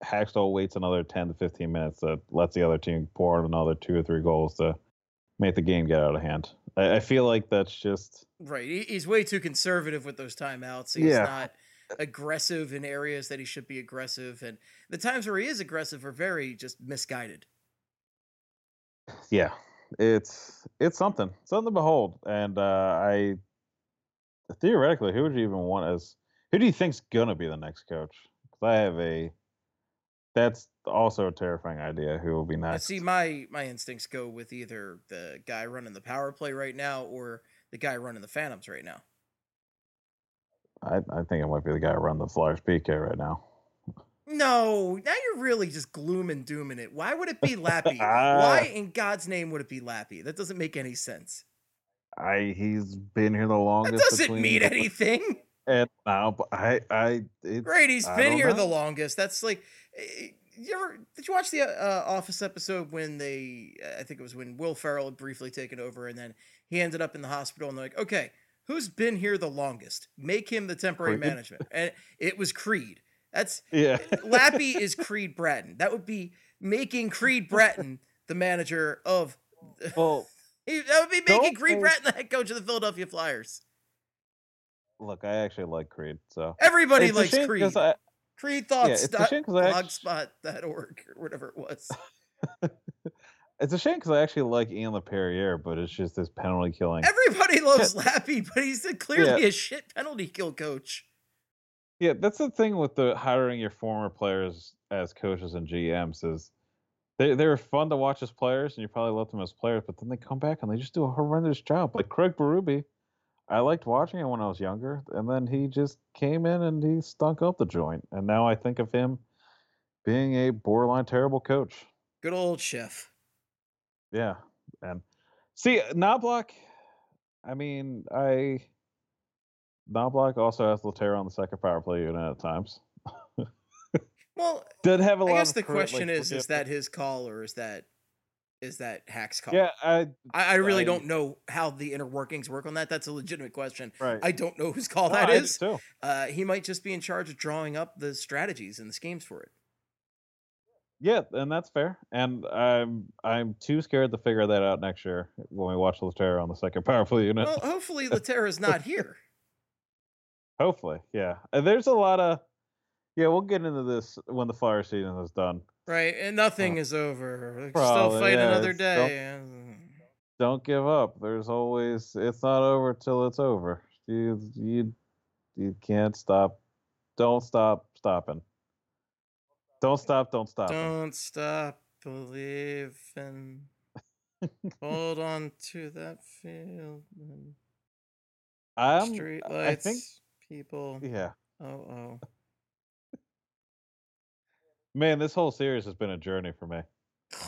Hakstol waits another 10 to 15 minutes that lets the other team pour in another two or three goals to make the game get out of hand. I, I feel like that's just Right. He's way too conservative with those timeouts. He's Yeah. not aggressive in areas that he should be aggressive. And the times where he is aggressive are very just misguided. yeah, it's it's something something to behold. And uh, I theoretically, who would you even want as who do you think's gonna be the next coach? Because I have a that's also a terrifying idea. Who will be I next? see my my instincts go with either the guy running the power play right now or the guy running the Phantoms right now. I, I think it might be the guy running the Flyers PK right now. No, now you're really just gloom and dooming it. Why would it be Lappy? Ah. Why in God's name would it be Lappy? That doesn't make any sense. I he's been here the longest. That doesn't mean anything. And now, I I it's, Great, he's I been here the longest. That's like, eh, you ever did you watch the uh, Office episode when they? I think it was when Will Ferrell had briefly taken over, and then he ended up in the hospital, and they're like, okay, who's been here the longest? Make him the temporary Creed. management. And it was Creed. That's Yeah. Lappy is Creed Bratton. That would be making Creed Bratton the manager of. well, He- That would be making Don't Creed think- Bratton the head coach of the Philadelphia Flyers. look, I actually like Creed, so Everybody It's likes Creed. I, Creed yeah, thoughts. it's a shame 'cause I act- blogspot.org or whatever it was. it's a shame because I actually like Ian LaPerriere, but it's just this penalty killing. Everybody loves Lappy, but he's a- clearly Yeah. a shit penalty kill coach. Yeah, that's the thing with the hiring your former players as coaches and GMs is they they're fun to watch as players and you probably love them as players, but then they come back and they just do a horrendous job. Like Craig Berube, I liked watching him when I was younger, and then he just came in and he stunk up the joint. And now I think of him being a borderline terrible coach. Good old chef. Yeah, and see Knoblauch. I mean, I Knoblauch also has Lehtera on the second power play unit at times. Well, Did have a I lot. guess of the crit- question like, is: Is that his call or is that is that Hack's call? Yeah, I I, I really I- don't know how the inner workings work on that. That's a legitimate question. right. I don't know whose call No, that I is. too. Uh, he might just be in charge of drawing up the strategies and the schemes for it. Yeah, and that's fair. And I'm I'm too scared to figure that out next year when we watch Lehtera on the second powerful unit. Well, hopefully Lehtera's not here. Hopefully, yeah. There's a lot of yeah. We'll get into this when the fire season is done. Right, and nothing uh, is over. Still fight yeah, another day. Don't give up. There's always it's not over till it's over. You you you can't stop. Don't stop stopping. Don't stop. Don't stop. Don't stop believing. Hold on to that feeling. I'm. Street I think. people. Yeah. Oh, oh. Man, this whole series has been a journey for me.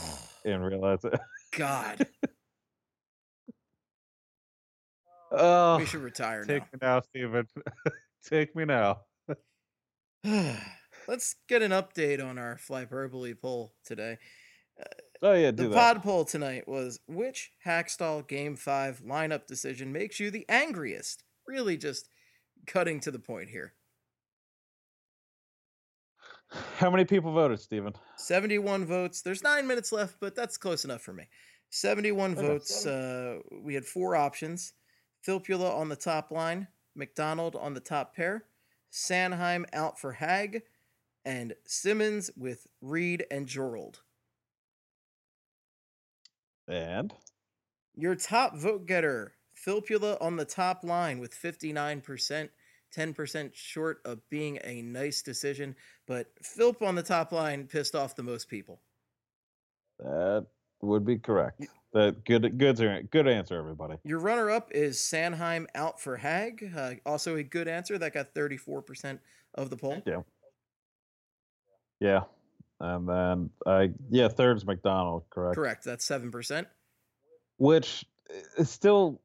And realize it. God, Oh, we should retire now. take me now, Steven. take me now. Let's get an update on our Flyperbole poll today. Uh, oh yeah, The that. pod poll tonight was which Hakstol Game 5 lineup decision makes you the angriest? Really just cutting to the point here. How many people voted, Stephen? 71 votes. There's nine minutes left, but that's close enough for me. 71 Okay. votes. Uh, we had four options Filppula on the top line, MacDonald on the top pair, Sanheim out for Hagg, and Simmonds with Read and Gerald. And Your top vote getter, Filppula on the top line with 59%, 10% short of being a nice decision, but Philp on the top line pissed off the most people. that would be correct. That good good good answer, everybody. Your runner up is Sanheim out for Hagg. Uh, also a good answer. That got 34% of the poll. Yeah. Yeah. And then I yeah, third's MacDonald, correct. Correct. That's 7%. Which is still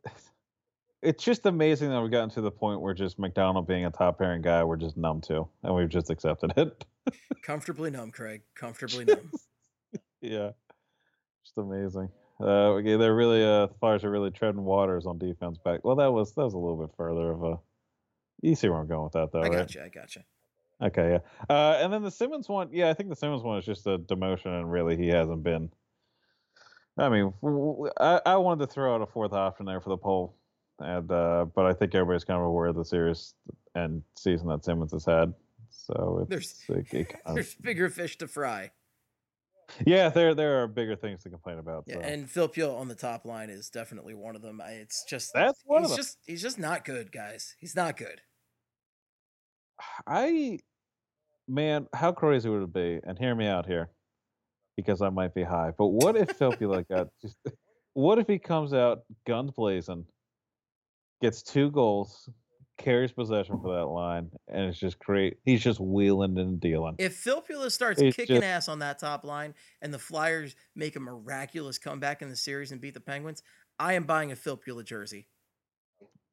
it's just amazing that we've gotten to the point where just MacDonald being a top pairing guy we're just numb to and we've just accepted it. Comfortably numb, Craig. Comfortably numb. yeah. Just amazing. Uh okay, they're really uh the Flyers are really treading waters on defense back. Well that was that was a little bit further of a you see where I'm going with that though, I right? got you. I got you. Okay, yeah. Uh, and then the Simmonds one, yeah, I think the Simmonds one is just a demotion, and really he hasn't been. I mean, I, I wanted to throw out a fourth option there for the poll, and uh, but I think everybody's kind of aware of the series and season that Simmonds has had. So There's- it of- There's bigger fish to fry. yeah, there there are bigger things to complain about. Yeah, so. and Philpio on the top line is definitely one of them. I, it's just That's one he's just he's just not good, guys. He's not good. I, man, how crazy would it be? And hear me out here, because I might be high. But what if Filppula got just? What if he comes out guns blazing, gets two goals, carries possession for that line, and it's just great. He's just wheeling and dealing. If Filppula starts It's kicking just- ass on that top line and the Flyers make a miraculous comeback in the series and beat the Penguins, I am buying a Filppula jersey.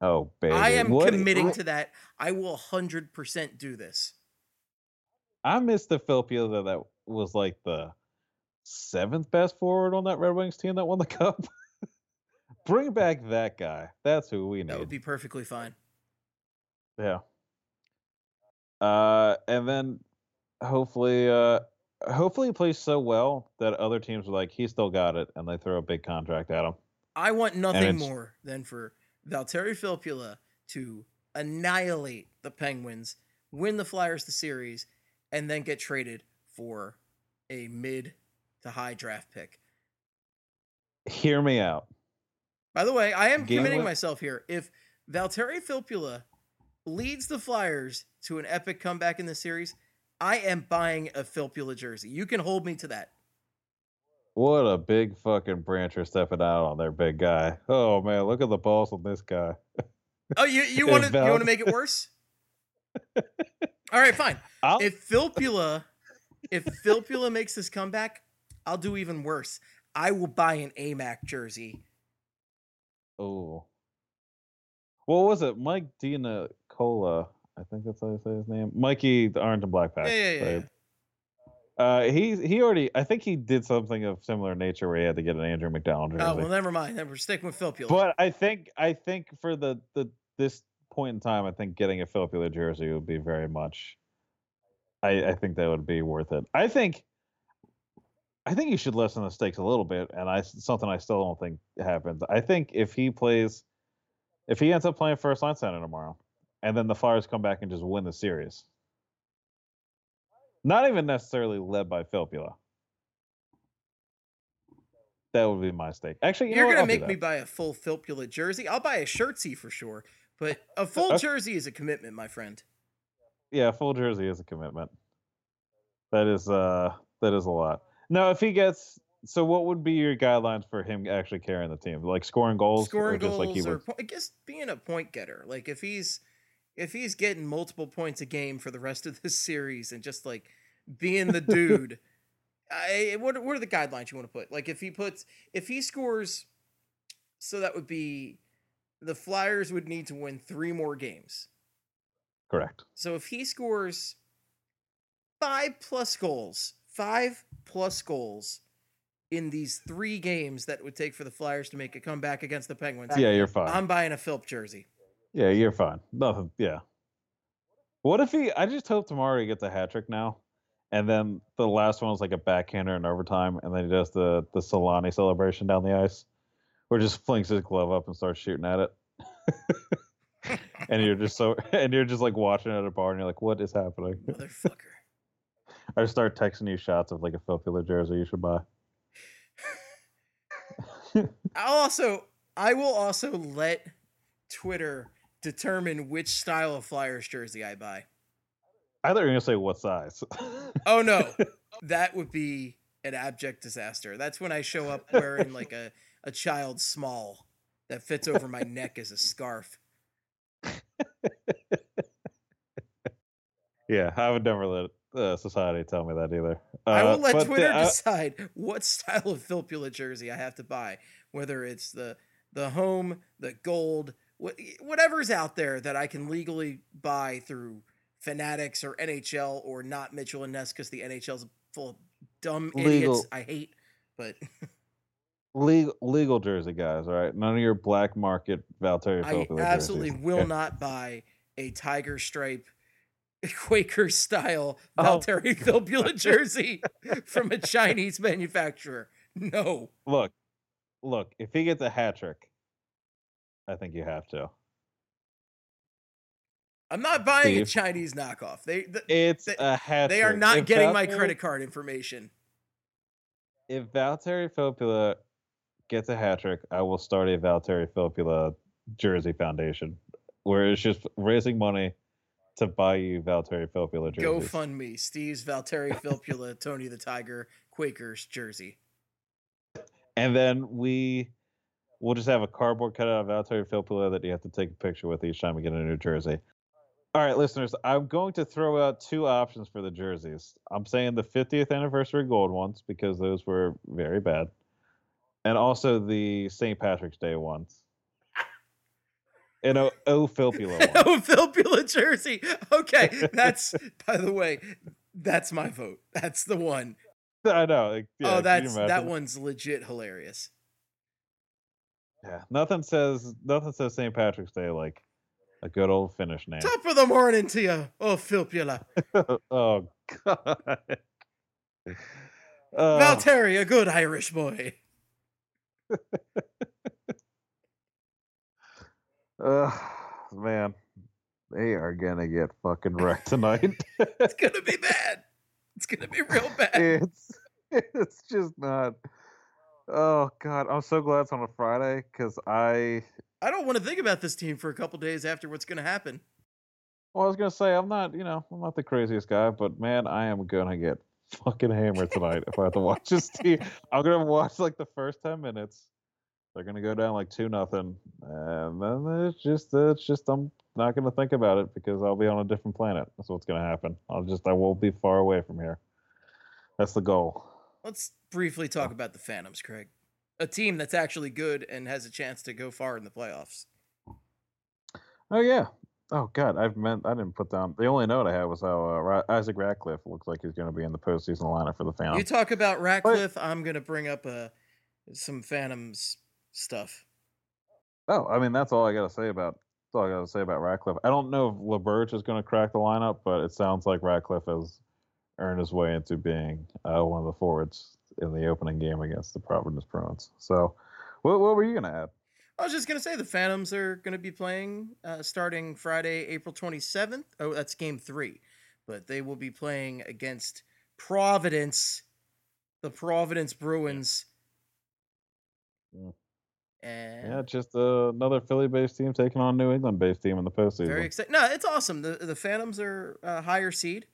Oh, baby! I am What- committing I- to that. I will 100% do this. I miss the that, that was like the seventh best forward on that Red Wings team that won the cup. Bring back that guy. That's who we need. That would be perfectly fine. Yeah. Uh, and then hopefully, uh, hopefully he plays so well that other teams are like, he still got it, and they throw a big contract at him. I want nothing more than for Valtteri Filppula to annihilate the Penguins, win the Flyers the series, and then get traded for a mid to high draft pick. Hear me out. By the way, I am Game committing myself here. If Valtteri Filppula leads the Flyers to an epic comeback in the series, I am buying a Filppula jersey. You can hold me to that. What a big fucking brancher stepping out on their big guy. Oh man, look at the balls on this guy. Oh, you you want to you want to make it worse? All right, fine. I'll, If Filppula if Filppula makes this comeback, I'll do even worse. I will buy an AMAC jersey. Oh, what was it? Mike Dina Cola. I think that's how you say his name. Mikey, the orange and black pack. Yeah, yeah, yeah. right? Uh, he he already. I think he did something of similar nature where he had to get an Andrew MacDonald jersey. Oh well, never mind. Then we're sticking with Filppula. But I think I think for the the this point in time, I think getting a Filppula jersey would be very much. I I think that would be worth it. I think. I think you should lessen the stakes a little bit, and I something I still don't think happens. I think if he plays, if he ends up playing first line center tomorrow, and then the Flyers come back and just win the series, not even necessarily led by Filppula. That would be my stake. Actually, you you're gonna make me buy a full Filppula jersey. I'll buy a shirtsy for sure, but a full Okay. jersey is a commitment, my friend. Yeah, full jersey is a commitment. That is uh that is a lot. No, if he gets so what would be your guidelines for him actually carrying the team? Like scoring goals Scoring or just goals, like he or would po- I guess being a point getter. Like if he's if he's getting multiple points a game for the rest of this series and just like being the dude. I, what what are the guidelines you want to put? Like if he puts if he scores, so that would be the Flyers would need to win three more games. correct. So if he scores five plus goals, five plus goals in these three games that it would take for the Flyers to make a comeback against the Penguins, Yeah, you're fine. I'm buying a Philp jersey. yeah, you're fine. Nothing yeah. What if he I just hope tomorrow he gets a hat trick now. And then the last one was like a backhander in overtime, and then he does the the Selanne celebration down the ice, where he just flings his glove up and starts shooting at it. and you're just so and you're just like watching at a bar and you're like, what is happening? Motherfucker. I just start texting you shots of like a Filppula jersey you should buy. I'll also I will also let Twitter determine which style of Flyers jersey I buy. I thought you were gonna say what size. Oh no. that would be an abject disaster. That's when I show up wearing like a, a child small that fits over my neck as a scarf. yeah, I would never let uh, society tell me that either. I Uh, will let but the- Twitter I- decide what style of Filppula jersey I have to buy, whether it's the the home, the gold, wh- whatever's out there that I can legally buy through Fanatics or NHL or not Mitchell and Ness because the NHL's full of dumb idiots I hate. But legal legal jersey guys, all right? None of your black market Valtteri I absolutely jerseys, will okay? not buy a tiger stripe Quaker style Oh. Valtteri Filppula jersey from a Chinese manufacturer. No. Look, look. If he gets a hat trick, I think you have to. I'm not buying a Chinese knockoff. They th- It's They- a hat. they are not If getting my credit card information. If Valtteri Filppula gets a hat trick, I will start a Valtteri Filppula jersey foundation, where it's just raising money to buy you Valtteri Filppula jerseys. GoFundMe, Steve's Valtteri Filppula, Tony the Tiger, Quakers jersey. and then we we'll just have a cardboard cutout of Valtteri Filipula that you have to take a picture with each time we get a new jersey. All right, listeners, I'm going to throw out two options for the jerseys. I'm saying the 50th anniversary gold ones because those were very bad, and also the St. Patrick's Day ones. Filppula one. oh, Filppula jersey. Okay, that's by the way, that's my vote. That's the one. I know. like, yeah, oh, that's that one's legit hilarious. Yeah, nothing says nothing says St. Patrick's Day like a good old Finnish name. Top of the morning to you, oh Filppula. oh God. Uh, Valtteri, a good Irish boy. uh, man, they are gonna get fucking wrecked tonight. It's gonna be bad. It's gonna be real bad. it's it's just not. Oh God, I'm so glad it's on a Friday because I. I don't want to think about this team for a couple days after what's gonna happen. Well, I was gonna say I'm not, you know, I'm not the craziest guy, but man, I am gonna get fucking hammered tonight if I have to watch this team. I'm gonna watch like the first ten minutes. They're gonna go down like two nothing, and then it's just, it's just I'm not gonna think about it because I'll be on a different planet. That's what's gonna happen. I'll just, I won't be far away from here. That's the goal. Let's briefly talk about the Phantoms, Craig. A team that's actually good and has a chance to go far in the playoffs. Oh yeah. Oh god, I've meant I didn't put down. The only note I had was how uh, Isaac Ratcliffe looks like he's going to be in the postseason lineup for the Phantom. You talk about Ratcliffe, I'm gonna bring up uh, some Phantoms stuff. oh, I mean that's all I got to say about. That's all I got to say about Ratcliffe. I don't know if LeBurge is going to crack the lineup, but it sounds like Ratcliffe has earned his way into being uh, one of the forwards in the opening game against the Providence Bruins. So, what, what were you going to add? I was just gonna say the Phantoms are gonna be playing uh, starting Friday, April 27th. Oh, that's Game Three, but they will be playing against Providence, the Providence Bruins. Mm. And Yeah, just uh, another Philly-based team taking on New England-based team in the postseason. Very excited. No, it's awesome. The the Phantoms are a higher seed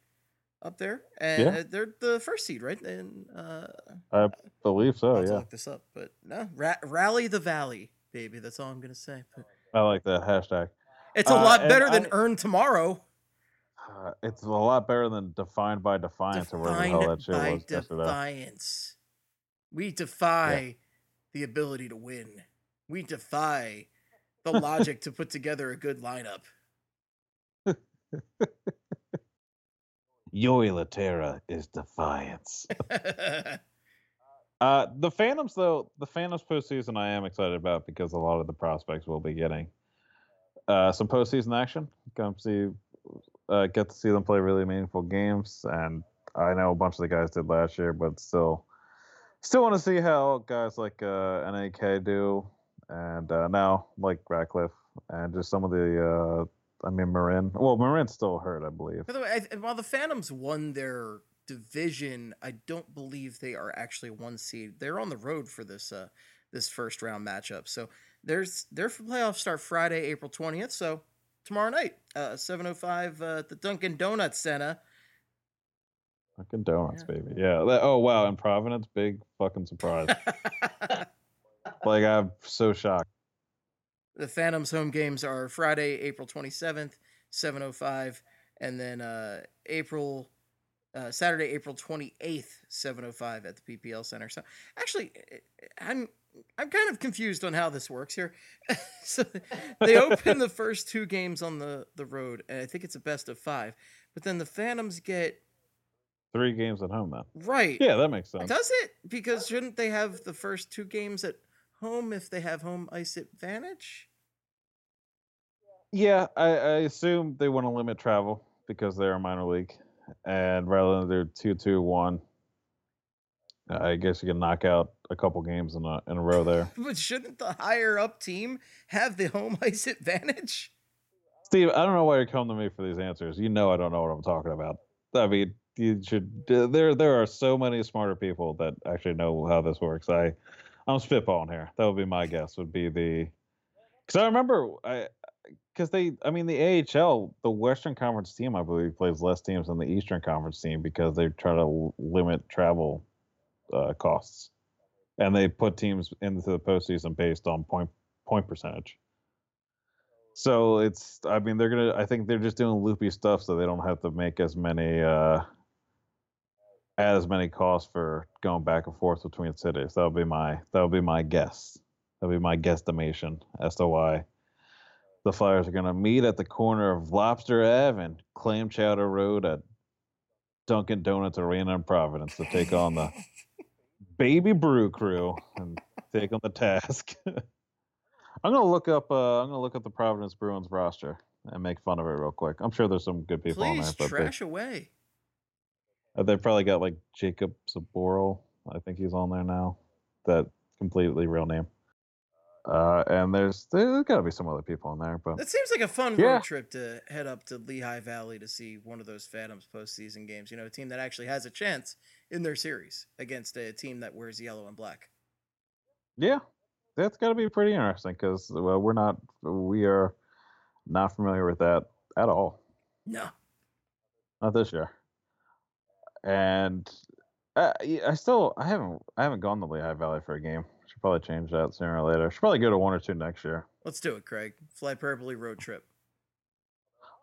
up there, and Yeah. uh, they're the first seed, right? And uh, I believe so. I'll yeah, look this up, but no, ra- rally the valley, baby. That's all I'm gonna say. But I like that hashtag. it's a Uh, lot better than I- earn tomorrow. Uh, it's a lot better than defined by defiance or whatever the hell Defined that shit by was defiance. We defy the ability to win. We defy the logic to put together a good lineup. Jori Lehtera is defiance. Uh, the Phantoms, though, the Phantoms postseason, I am excited about because a lot of the prospects will be getting uh, some postseason action. Come see, uh, get to see them play really meaningful games, and I know a bunch of the guys did last year, but still, still want to see how guys like uh, NAK do, and uh, now like Ratcliffe, and just some of the. Uh, I mean, Morin. Well, Morin's still hurt, I believe. By the way, I, while the Phantoms won their division, I don't believe they are actually one seed. They're on the road for this uh, this first round matchup. So there's their playoffs start Friday, April twentieth. So tomorrow night, uh, seven oh five uh, at the Dunkin' Donuts Center. Fucking donuts, Yeah. baby. Yeah. oh wow, and Providence, big fucking surprise. like I'm so shocked. the Phantoms home games are Friday, April 27th, 7:05, and then uh, April uh, Saturday, April 28th, 7:05 at the PPL Center. So actually, eh, I'm I'm kind of confused on how this works here. so they open the first two games on the the road, and I think it's a best of five. But then the Phantoms get Three games at home then. right. Yeah, that makes sense. Does it? Because shouldn't they have the first two games at home if they have home ice advantage? Yeah, I, I assume they want to limit travel because they're a minor league, and rather than do two two one, I guess you can knock out a couple games in a in a row there. But shouldn't the higher up team have the home ice advantage? Steve, I don't know why you're coming to me for these answers. You know I don't know what I'm talking about. I mean, you should. There, there are so many smarter people that actually know how this works. I, I'm spitballing here. That would be my guess. Would be the, because I remember I, because they, I mean, the AHL, the Western Conference team, I believe, plays less teams than the Eastern Conference team because they try to limit travel uh, costs, and they put teams into the postseason based on point point percentage. So it's I mean they're gonna I think they're just doing loopy stuff so they don't have to make as many uh add as many costs for going back and forth between cities. That would be my that would be my guess. That would be my guesstimation as to why the Flyers are gonna meet at the corner of Lobster Ave and Clam Chowder Road at Dunkin' Donuts Arena in Providence to take on the Baby Brew Crew and take on the task. I'm gonna look up. Uh, I'm gonna look up the Providence Bruins roster and make fun of it real quick. I'm sure there's some good people on there, but trash away. they, uh, they probably got like Jakub Zboril. I think he's on there now. That completely real name. Uh, and there's there's got to be some other people in there, but That seems like a fun Yeah. road trip to head up to Lehigh Valley to see one of those Phantoms postseason games. You know, a team that actually has a chance in their series against a team that wears yellow and black. yeah, that's got to be pretty interesting because well, we're not we are not familiar with that at all. No. Not this year. And uh, I still I haven't I haven't gone to Lehigh Valley for a game. Should probably change that sooner or later. Should probably go to one or two next year. Let's do it, Craig. Flyperbole road trip.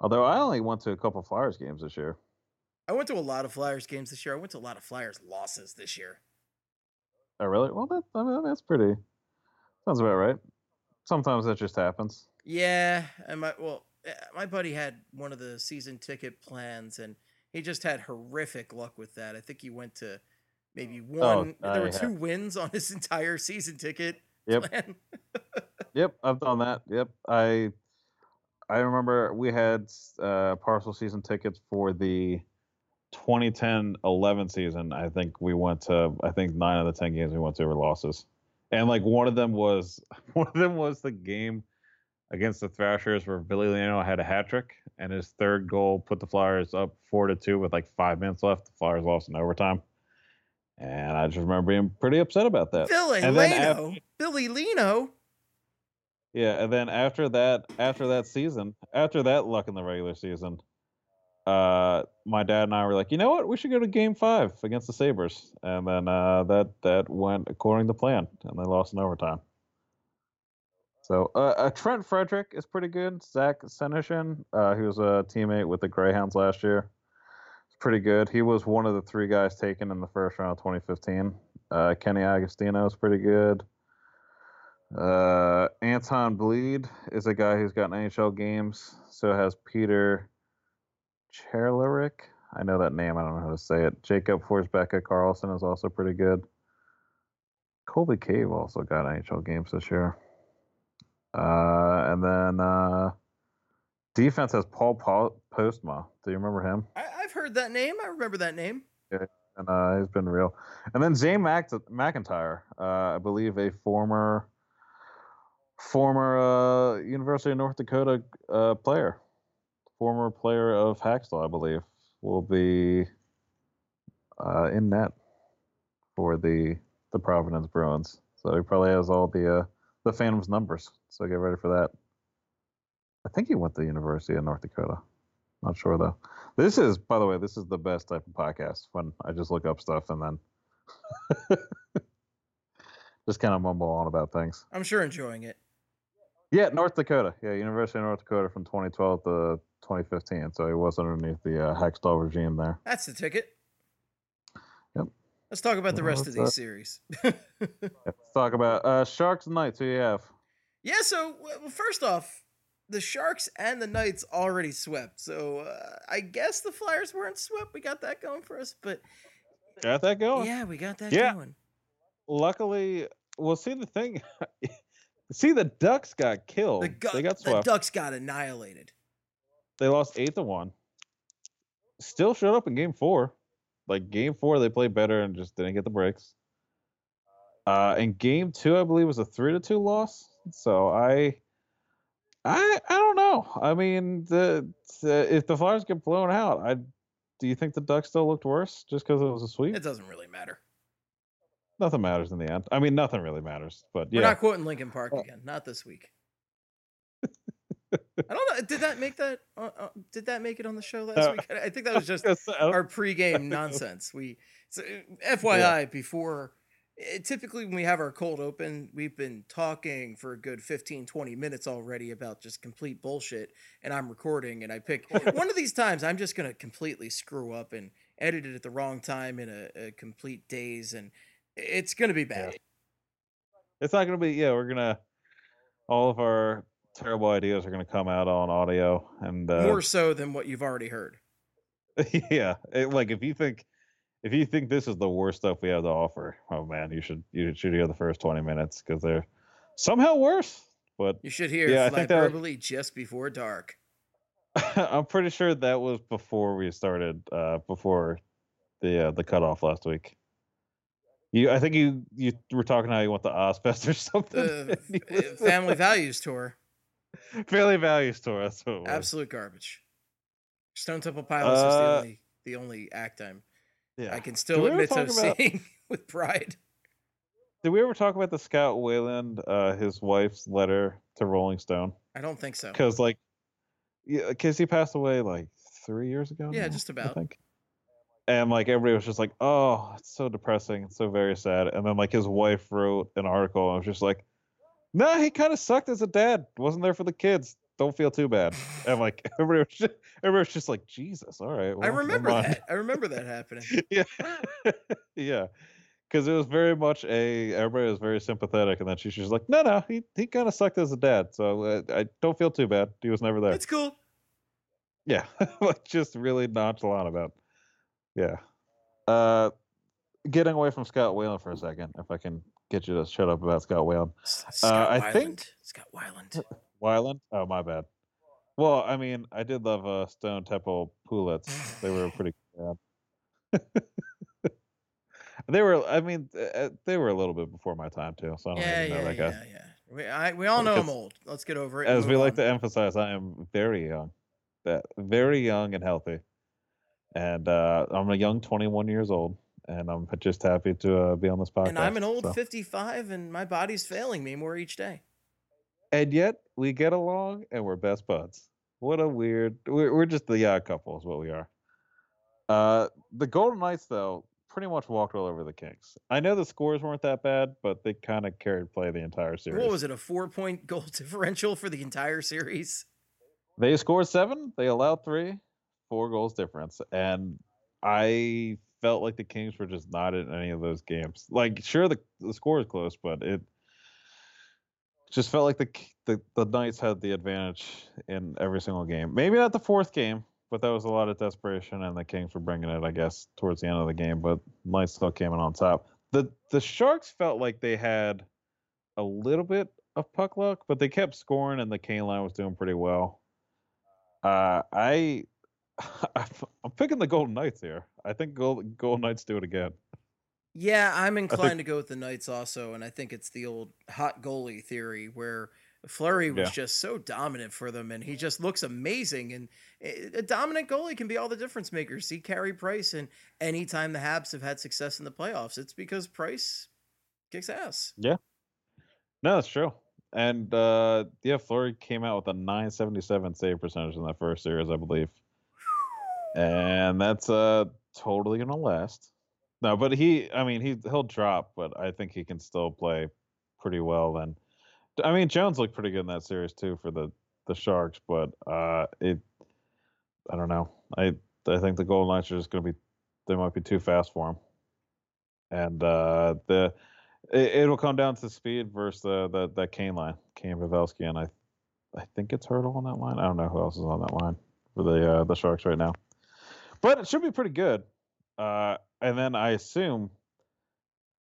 Although I only went to a couple Flyers games this year. I went to a lot of Flyers games this year. I went to a lot of Flyers losses this year. Oh really? Well, that I mean, that's pretty. Sounds about right. Sometimes that just happens. Yeah, and my well, eh, my buddy had one of the season ticket plans, and he just had horrific luck with that. I think he went to maybe one. I there were two wins on his entire season ticket Yep. plan. Yep, I've done that. Yep, I I remember we had uh, partial season tickets for the 2010-11 season. I think we went to I think nine of the ten games we went to were losses, and like one of them was one of them was the game against the Thrashers where Ville Leino had a hat trick and his third goal put the Flyers up four to two with like five minutes left. The Flyers lost in overtime, and I just remember being pretty upset about that. Billy And Leino, Ville Leino. Yeah, and then after that, after that season, after that luck in the regular season, uh, my dad and I were like, you know what, we should go to Game Five against the Sabres, and then uh, that that went according to plan, and they lost in overtime. So uh, uh, Trent Frederic is pretty good. Zach Senyshyn, uh, he was a teammate with the Greyhounds last year. It's pretty good. He was one of the three guys taken in the first round of 2015. Uh, Kenny Agostino is pretty good. Uh, Anton Blidh is a guy who's got NHL games. So has Peter Cehlarik. I know that name. I don't know how to say it. Jakob Forsbacka Karlsson is also pretty good. Colby Cave also got NHL games this year. Uh, and then uh, defense has Paul Po- Postma. Do you remember him? I, I've heard that name. I remember that name. and uh, he's been real. And then Zane Mac- McIntyre, uh, I believe a former former uh, University of North Dakota uh, player, former player of Hacksaw, I believe, will be uh, in net for the the Providence Bruins. So he probably has all the uh, the Phantoms numbers. So get ready for that. I think he went to the University of North Dakota. Not sure though. This is, by the way, this is the best type of podcast when I just look up stuff and then just kind of mumble on about things. I'm sure enjoying it. Yeah, North Dakota. Yeah, University of North Dakota from 2012 to 2015. So he was underneath the uh, Hextall regime there. That's the ticket. Yep. Let's talk about the rest of these series. Yeah, let's talk about uh, Sharks and Knights. Who you have? yeah. So well, first off, the Sharks and the Knights already swept. So uh, I guess the Flyers weren't swept. We got that going for us. But Got that going? yeah, we got that Yeah. going. Luckily, well, see the thing. see, the Ducks got killed. The, gu- they got swept. the. Ducks got annihilated. they lost eight to one. Still showed up in game four. Like game four, they played better and just didn't get the breaks. Uh, in game two, I believe was a three to two loss. So I, I, I don't know. I mean, the, the if the Flyers get blown out, I do you think the Ducks still looked worse just because it was a sweep? It doesn't really matter. nothing matters in the end. I mean, nothing really matters. But yeah, We're not quoting Linkin Park again. Not this week. I don't know. Did that make that? Uh, uh, did that make it on the show last Uh, week? I think that was just Yes, I don't- our pregame nonsense. We, so, uh, FYI, before eh, typically when we have our cold open, we've been talking for a good 15, 20 minutes already about just complete bullshit. And I'm recording, and I pick one of these times. I'm just gonna completely screw up and edit it at the wrong time in a, a complete daze, and it's gonna be bad. It's not gonna be. Yeah, we're gonna. All of our terrible ideas are gonna come out on audio, and uh, More so than what you've already heard. yeah, it- like if you think, if you think this is the worst stuff we have to offer, oh man, you should you should hear the first twenty minutes because they're somehow worse. but You should hear Yeah, I think that- just before dark. I'm pretty sure that was before we started, uh, before the uh, the cutoff last week. You, I think you you were talking how you went to Ozzfest or something. The Family Values Tour, Family Values Tour. That's what absolute garbage. Stone Temple Pilots is the Uh, only the only act I'm Yeah. I can still admit to about- seeing with pride. Did we ever talk about the Scott Wayland, uh, his wife's letter to Rolling Stone? I don't think so. Because like, yeah, because he passed away like three years ago. Yeah, now, just I think. And like everybody was just like, "Oh, it's so depressing, it's so very sad." And then like his wife wrote an article and was just like, "No, he kind of sucked as a dad. Wasn't there for the kids. Don't feel too bad." And like everybody was just, everybody was just like, "Jesus, all right." I well, never remember that. I remember that happening. yeah, yeah, because it was very much a everybody was very sympathetic, and then she's just like, "No, no, he he kind of sucked as a dad, so uh, I don't feel too bad. He was never there." It's cool. Yeah, like just really nonchalant about. Yeah, uh, getting away from Scott Whalen for a second, if I can get you to shut up about Scott Whalen. Scott Uh, I Weiland. think- Scott Weiland. Wyland? Oh, my bad. Well, I mean, I did love uh, Stone Temple Poulets. They were pretty they were, I mean, uh, they were a little bit before my time too. So I don't Yeah, even know yeah, that guy. yeah, yeah. We, I, we all know I'm old. Let's get over it. As we like on. to emphasize, I am very young, that very young and healthy, and uh, I'm a young 21 years old, and I'm just happy to uh, be on this podcast. And I'm an old so. 55, and my body's failing me more each day. and yet we get along and we're best buds. What a weird. We're, we're just the odd couple, is what we are. Uh, the Golden Knights, though, pretty much walked all over the Kings. I know the scores weren't that bad, but they kind of carried play the entire series. What was it? A four point goal differential for the entire series? They scored seven. They allowed three, four goals difference, and I felt like the Kings were just not in any of those games. Like, sure, the the score is close, but it just felt like the the the Knights had the advantage in every single game. Maybe not the fourth game, but that was a lot of desperation, and the Kings were bringing it, I guess, towards the end of the game. But Knights still came in on top. the The Sharks felt like they had a little bit of puck luck, but they kept scoring, and the Kane line was doing pretty well. Uh, I, I'm picking the Golden Knights here. I think Gold, Golden Knights do it again. Yeah, I'm inclined think- to go with the Knights also, and I think it's the old hot goalie theory where Fleury was Yeah. just so dominant for them, and he just looks amazing. And a a dominant goalie can be all the difference makers. See Carey Price, and anytime the Habs have had success in the playoffs, it's because Price kicks ass. Yeah, no, that's true. And uh, yeah, Fleury came out with a 977 save percentage in that first series, I believe. And that's uh totally gonna last. No, but he, I mean, he he'll drop, but I think he can still play pretty well. Then, I mean, Jones looked pretty good in that series too for the the Sharks, but uh, it, I don't know. I I think the Golden Knights are just gonna be, they might be too fast for him. And uh, the it, it'll come down to speed versus the, the that Kane line, Kane Pavelski, and I I think it's Hertl on that line. I don't know who else is on that line for the uh, the Sharks right now, but it should be pretty good. Uh, and then I assume,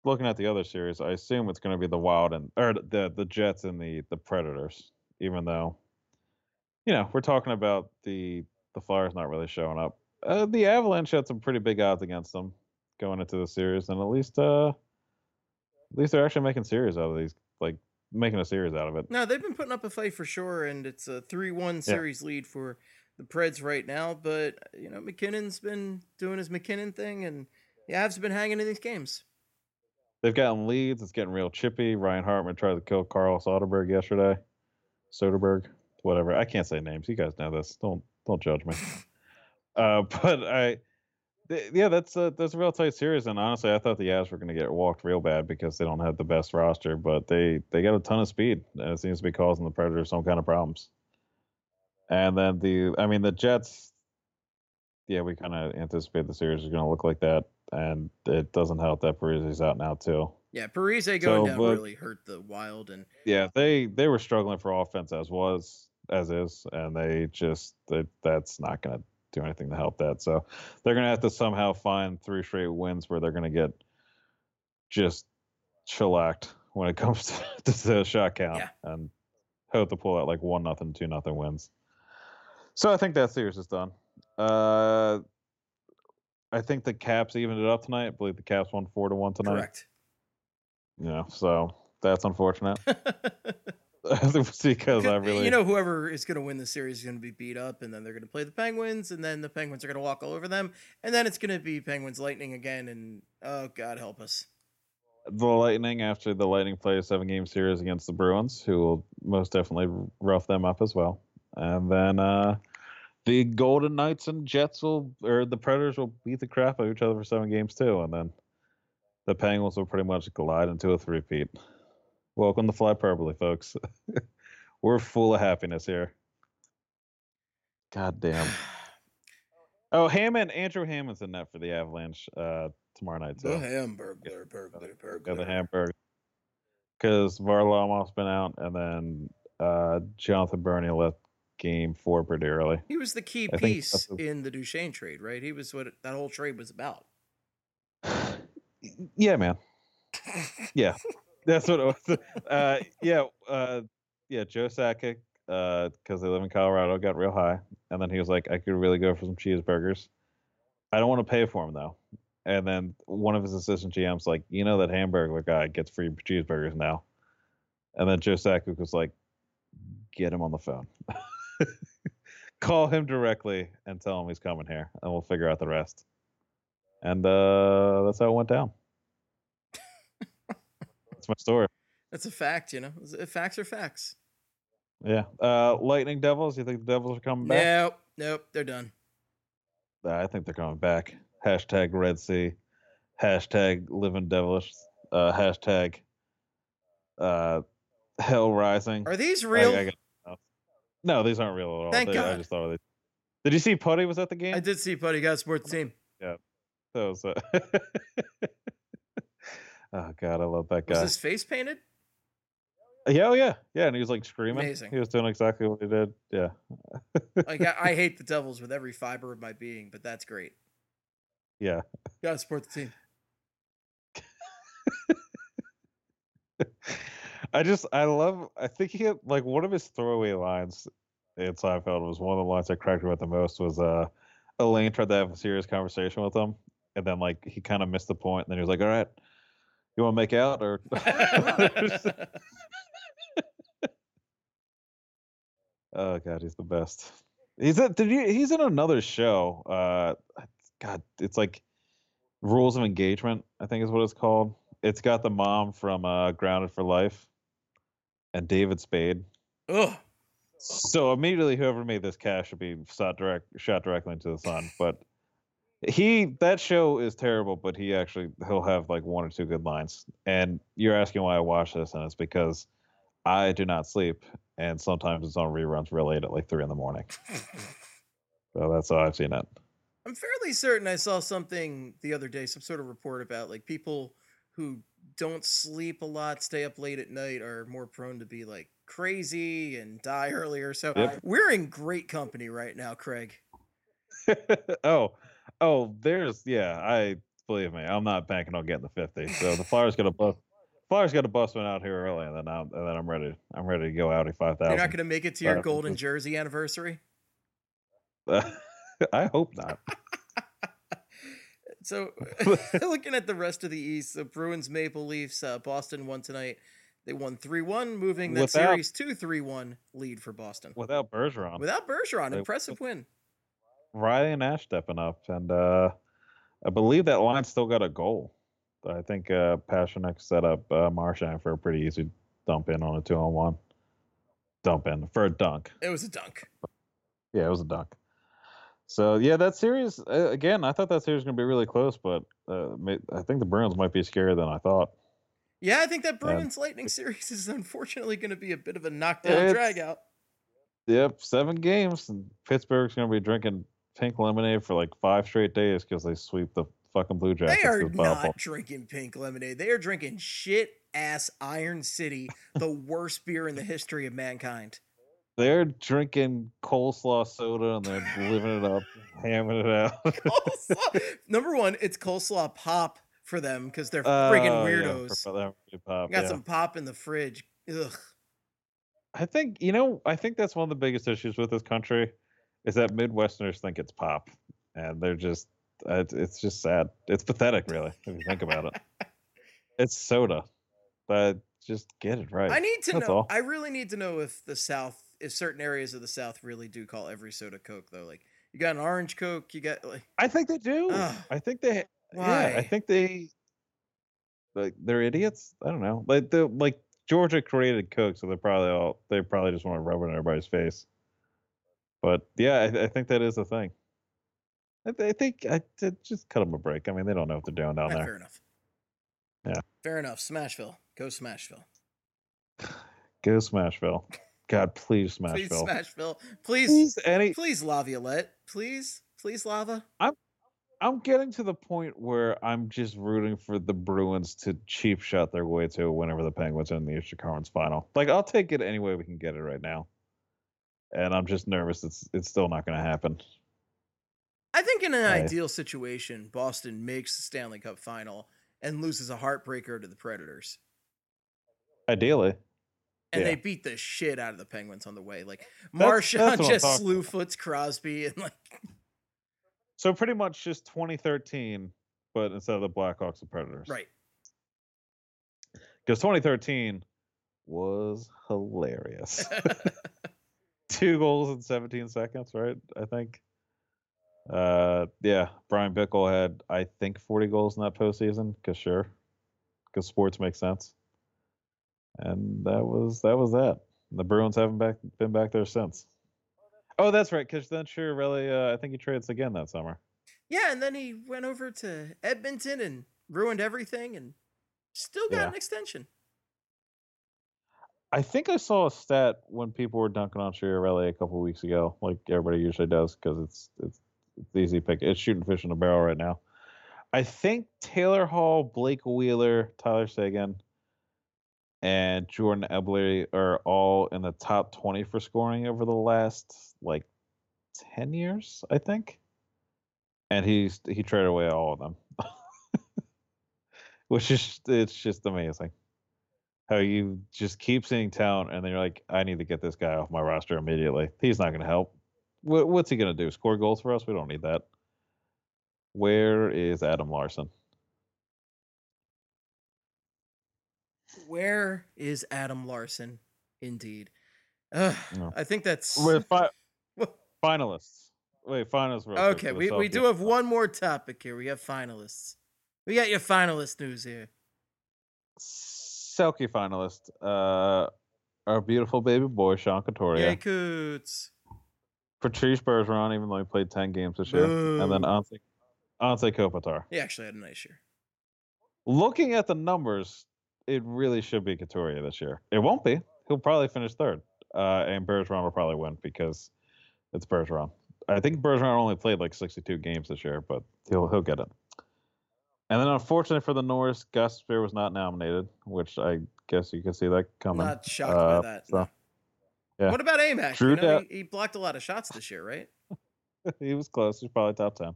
looking at the other series, I assume it's going to be the Wild and or the the Jets and the the Predators. Even though, you know, we're talking about the the Flyers not really showing up. Uh, the Avalanche had some pretty big odds against them going into the series, and at least uh, at least they're actually making series out of these, like making a series out of it. No, they've been putting up a fight for sure, and it's a three-one series lead for the Preds right now. But you know, MacKinnon's been doing his MacKinnon thing, and the Avs have been hanging in these games. They've gotten leads. It's getting real chippy. Ryan Hartman tried to kill Carl Soderberg yesterday. Soderberg, whatever. I can't say names. You guys know this. Don't don't judge me. uh, but I, th- yeah, that's a that's a real tight series. And honestly, I thought the Avs were going to get walked real bad because they don't have the best roster. But they they got a ton of speed, and it seems to be causing the Predators some kind of problems. And then the, I mean, the Jets. Yeah, we kind of anticipate the series is going to look like that, and it doesn't help that Parise's out now too. Yeah, Parise going So, down but- really hurt the Wild, and Yeah, they they were struggling for offense as was as is, and they just they, that's not going to do anything to help that. So they're going to have to somehow find three straight wins where they're going to get just shellacked when it comes to, to the shot count, Yeah. and hope to pull out like one nothing, two nothing wins. So I think that series is done. Uh, I think the Caps evened it up tonight. I believe the Caps won four to one tonight. Correct. Yeah, so that's unfortunate because I really you know, whoever is going to win the series is going to be beat up, and then they're going to play the Penguins, and then the Penguins are going to walk all over them, and then it's going to be Penguins Lightning again, and oh God help us. the Lightning after the Lightning play a seven game series against the Bruins, who will most definitely rough them up as well. And then uh, the Golden Knights and Jets will, or the Predators will beat the crap out of each other for seven games too. And then the Penguins will pretty much glide into a three-peat. Welcome to Flyperbole, folks. We're full of happiness here. God damn. Oh, Hammond, Andrew Hammond's in net for the Avalanche uh, tomorrow night too. The Hamburglar, burglar, burglar. Yeah, the Hamburg. Because Varlamov's been out, and then uh, Jonathan Bernier left game four pretty early. He was the key I piece a- in the Duchene trade, right? He was what that whole trade was about. Yeah, man. Yeah, that's what it was. Uh, yeah, uh, yeah. Joe Sakic, because they live in Colorado, got real high, and then he was like, "I could really go for some cheeseburgers. I don't want to pay for them though." And then one of his assistant GMs like, "You know that hamburger guy gets free cheeseburgers now." And then Joe Sakic was like, "Get him on the phone." Call him directly and tell him he's coming here, and we'll figure out the rest. And uh, that's how it went down. that's my story. That's a fact, you know. Facts are facts. Yeah. Uh, Lightning Devils. You think the Devils are coming back? Nope, nope, they're done. I think they're coming back. Hashtag Red Sea. Hashtag Living Devilish. Uh, hashtag uh, Hell Rising. Are these I- real? I got- no, these aren't real at all. Thank They- I just thought they. Did you see Puddy was at the game? I did see Puddy got sports team. Yeah. That was, uh... oh God, I love that guy. Was his face painted? Yeah, oh yeah, yeah, and he was like screaming. Amazing. He was doing exactly what he did. Yeah. Like I, I hate the Devils with every fiber of my being, but that's great. Yeah. Got to support the team. I just I love I think he had like one of his throwaway lines in Seinfeld was one of the lines that cracked up the most was uh Elaine tried to have a serious conversation with him and then like he kind of missed the point and then he was like, All right, you wanna make out or Oh god, he's the best. He's at did you he's in another show. Uh God, it's like Rules of Engagement, I think is what it's called. It's got the mom from uh, Grounded for Life and David Spade. Ugh. So immediately, whoever made this cast should be shot direct, shot directly into the sun. But he, that show is terrible. But he actually, he'll have like one or two good lines. And you're asking why I watch this, and it's because I do not sleep, and sometimes it's on reruns real late at like three in the morning. So that's how I've seen it. I'm fairly certain I saw something the other day, some sort of report about like people who don't sleep a lot, stay up late at night, are more prone to be like crazy and die earlier. So Yep. we're in great company right now, Craig. oh, oh, there's yeah. I believe me, I'm not banking on getting the fifty. So the Flyers got to bust. Flyers got to bust one out here early, and then I'm and then I'm ready. I'm ready to go Audi five You're not to make it to your golden jersey anniversary. I hope not. So, looking at the rest of the East, the Bruins, Maple Leafs, uh, Boston won tonight. They won 3 1, moving that Without- series to 3 1 lead for Boston. Without Bergeron, Without Bergeron, They- impressive win. Riley Nash stepping up, and uh I believe that line still got a goal. I think uh set up uh, Marchand for a pretty easy dump in on a two on one. Dump in for a dunk. It was a dunk. Yeah, it was a dunk. So yeah, that series uh, again. I thought that series was gonna be really close, but uh, I think the Bruins might be scarier than I thought. Yeah, I think that Bruins Lightning series is unfortunately going to be a bit of a knockdown drag out. Yep, seven games, and Pittsburgh's gonna be drinking pink lemonade for like five straight days because they sweep the fucking Blue Jackets. They are not drinking pink lemonade. They are drinking shit ass Iron City, the worst beer in the history of mankind. They're drinking coleslaw soda and they're living it up, hamming it out. Number one, it's coleslaw pop for them because they're friggin' Oh, yeah, weirdos. for that pop, Got yeah. some pop in the fridge. Ugh. I think you know. I think that's one of the biggest issues with this country, is that Midwesterners think it's pop, and they're just. Uh, it's just sad. It's pathetic, really, if you think about it. It's soda, but just get it right. I need to That's know. all. I really need to know if the South, if certain areas of the South really do call every soda Coke though. Like you got an orange Coke, you got like I think they do. Ugh. I think they. Yeah, why? I think they. Like they're idiots. I don't know. Like the like Georgia created Coke, so they're probably all they probably just want to rub it in everybody's face. But yeah, I, I think that is a thing. I, th- I think I just cut them a break. I mean, they don't know what they're doing down Eh, there. fair enough. Yeah. Fair enough. Smashville. Go Smashville. Go Smashville. God, please Smashville. Please Smashville. Please Please, any. please Laviolette. Please. Please lava. I'm I'm getting to the point where I'm just rooting for the Bruins to cheap shot their way to whenever the Penguins are in the Eastern Conference Final. Like I'll take it any way we can get it right now, and I'm just nervous. It's it's still not going to happen. I think in an I- ideal situation, Boston makes the Stanley Cup final and loses a heartbreaker to the Predators. Ideally, And Yeah. they beat the shit out of the Penguins on the way. Like That's- Marchand that's what I'm just slew foots Crosby and like so pretty much just 2013, but instead of the Blackhawks, the Predators. right. Because 2013 was hilarious. Two goals in 17 seconds, right? I think. Uh, yeah, Bryan Bickell had I think 40 goals in that postseason. Cause sure, because sports make sense. And that was that was that. The Bruins haven't back been back there since. Oh, that's right. Because then sure, really, uh, I think he trades again that summer. yeah, and then he went over to Edmonton and ruined everything and still got Yeah. an extension. I think I saw a stat when people were dunking on Chiarelli a couple weeks ago, like everybody usually does, because it's it's it's easy pick. It's shooting fish in a barrel right now. I think Taylor Hall, Blake Wheeler, Tyler Seguin, and Jordan Eberle are all in the top twenty for scoring over the last like ten years, I think. And he's he traded away all of them, which is it's just amazing how you just keep seeing talent and then you're like, I need to get this guy off my roster immediately. He's not going to help. What, what's he going to do? Score goals for us? We don't need that. Where is Adam Larsson? Where is Adam Larsson? Indeed. No. I think that's We're fi- finalists. Wait, finalists. okay. We, we do have one more topic here. We have finalists. We got your finalist news here. Selke finalist. Uh, our beautiful baby boy Sean Couturier, Yay, Coots. Patrice Bergeron, even though he played ten games this year, and then Boo. Anze Anze Kopitar. He actually had a nice year. Looking at the numbers, it really should be Couturier this year. It won't be. He'll probably finish third, uh, and Bergeron will probably win because it's Bergeron. I think Bergeron only played like 62 games this year, but he'll he'll get it. And then, unfortunately for the Norris, Ghost Bear was not nominated, which I guess you can see that coming. Not shocked Uh, by that. so, yeah. What about Amac? Drew You know, Da- he, he blocked a lot of shots this year, right? he was close. He's probably top 10.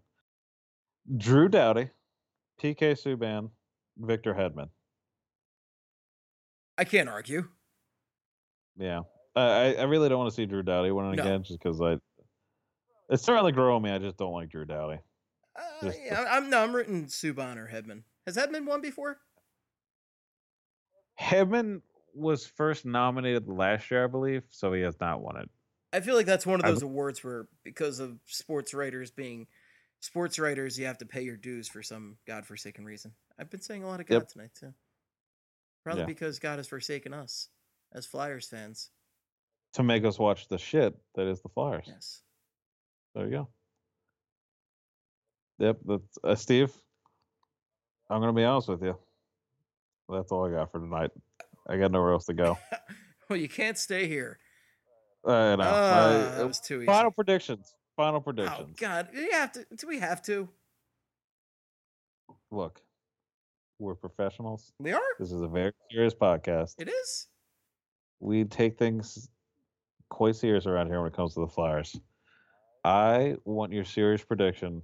Drew Doughty, PK Subban, Victor Hedman. I can't argue. Yeah, I I- I really don't want to see Drew Doughty winning No. again, just because I. It's certainly growing me. I just don't like Drew Doughty. Uh, Just yeah, I'm no, I'm rooting Subban or Hedman. Has Hedman won before? Hedman was first nominated last year, I believe, so he has not won it. I feel like that's one of I those awards where, because of sports writers being sports writers, you have to pay your dues for some godforsaken reason. I've been saying a lot of God Yep. tonight too. Probably Yeah. because God has forsaken us as Flyers fans. To make us watch the shit that is the Flyers. Yes. There you go. Yep, that's uh, Steve. I'm gonna be honest with you. That's all I got for tonight. I got nowhere else to go. well, you can't stay here. I know. Ah, I- that was too easy. final predictions. Final oh predictions. God, do we have to? Do we have to? Look, we're professionals. We are. This is a very serious podcast. It is. we take things quite serious around here when it comes to the Flyers. I want your serious prediction,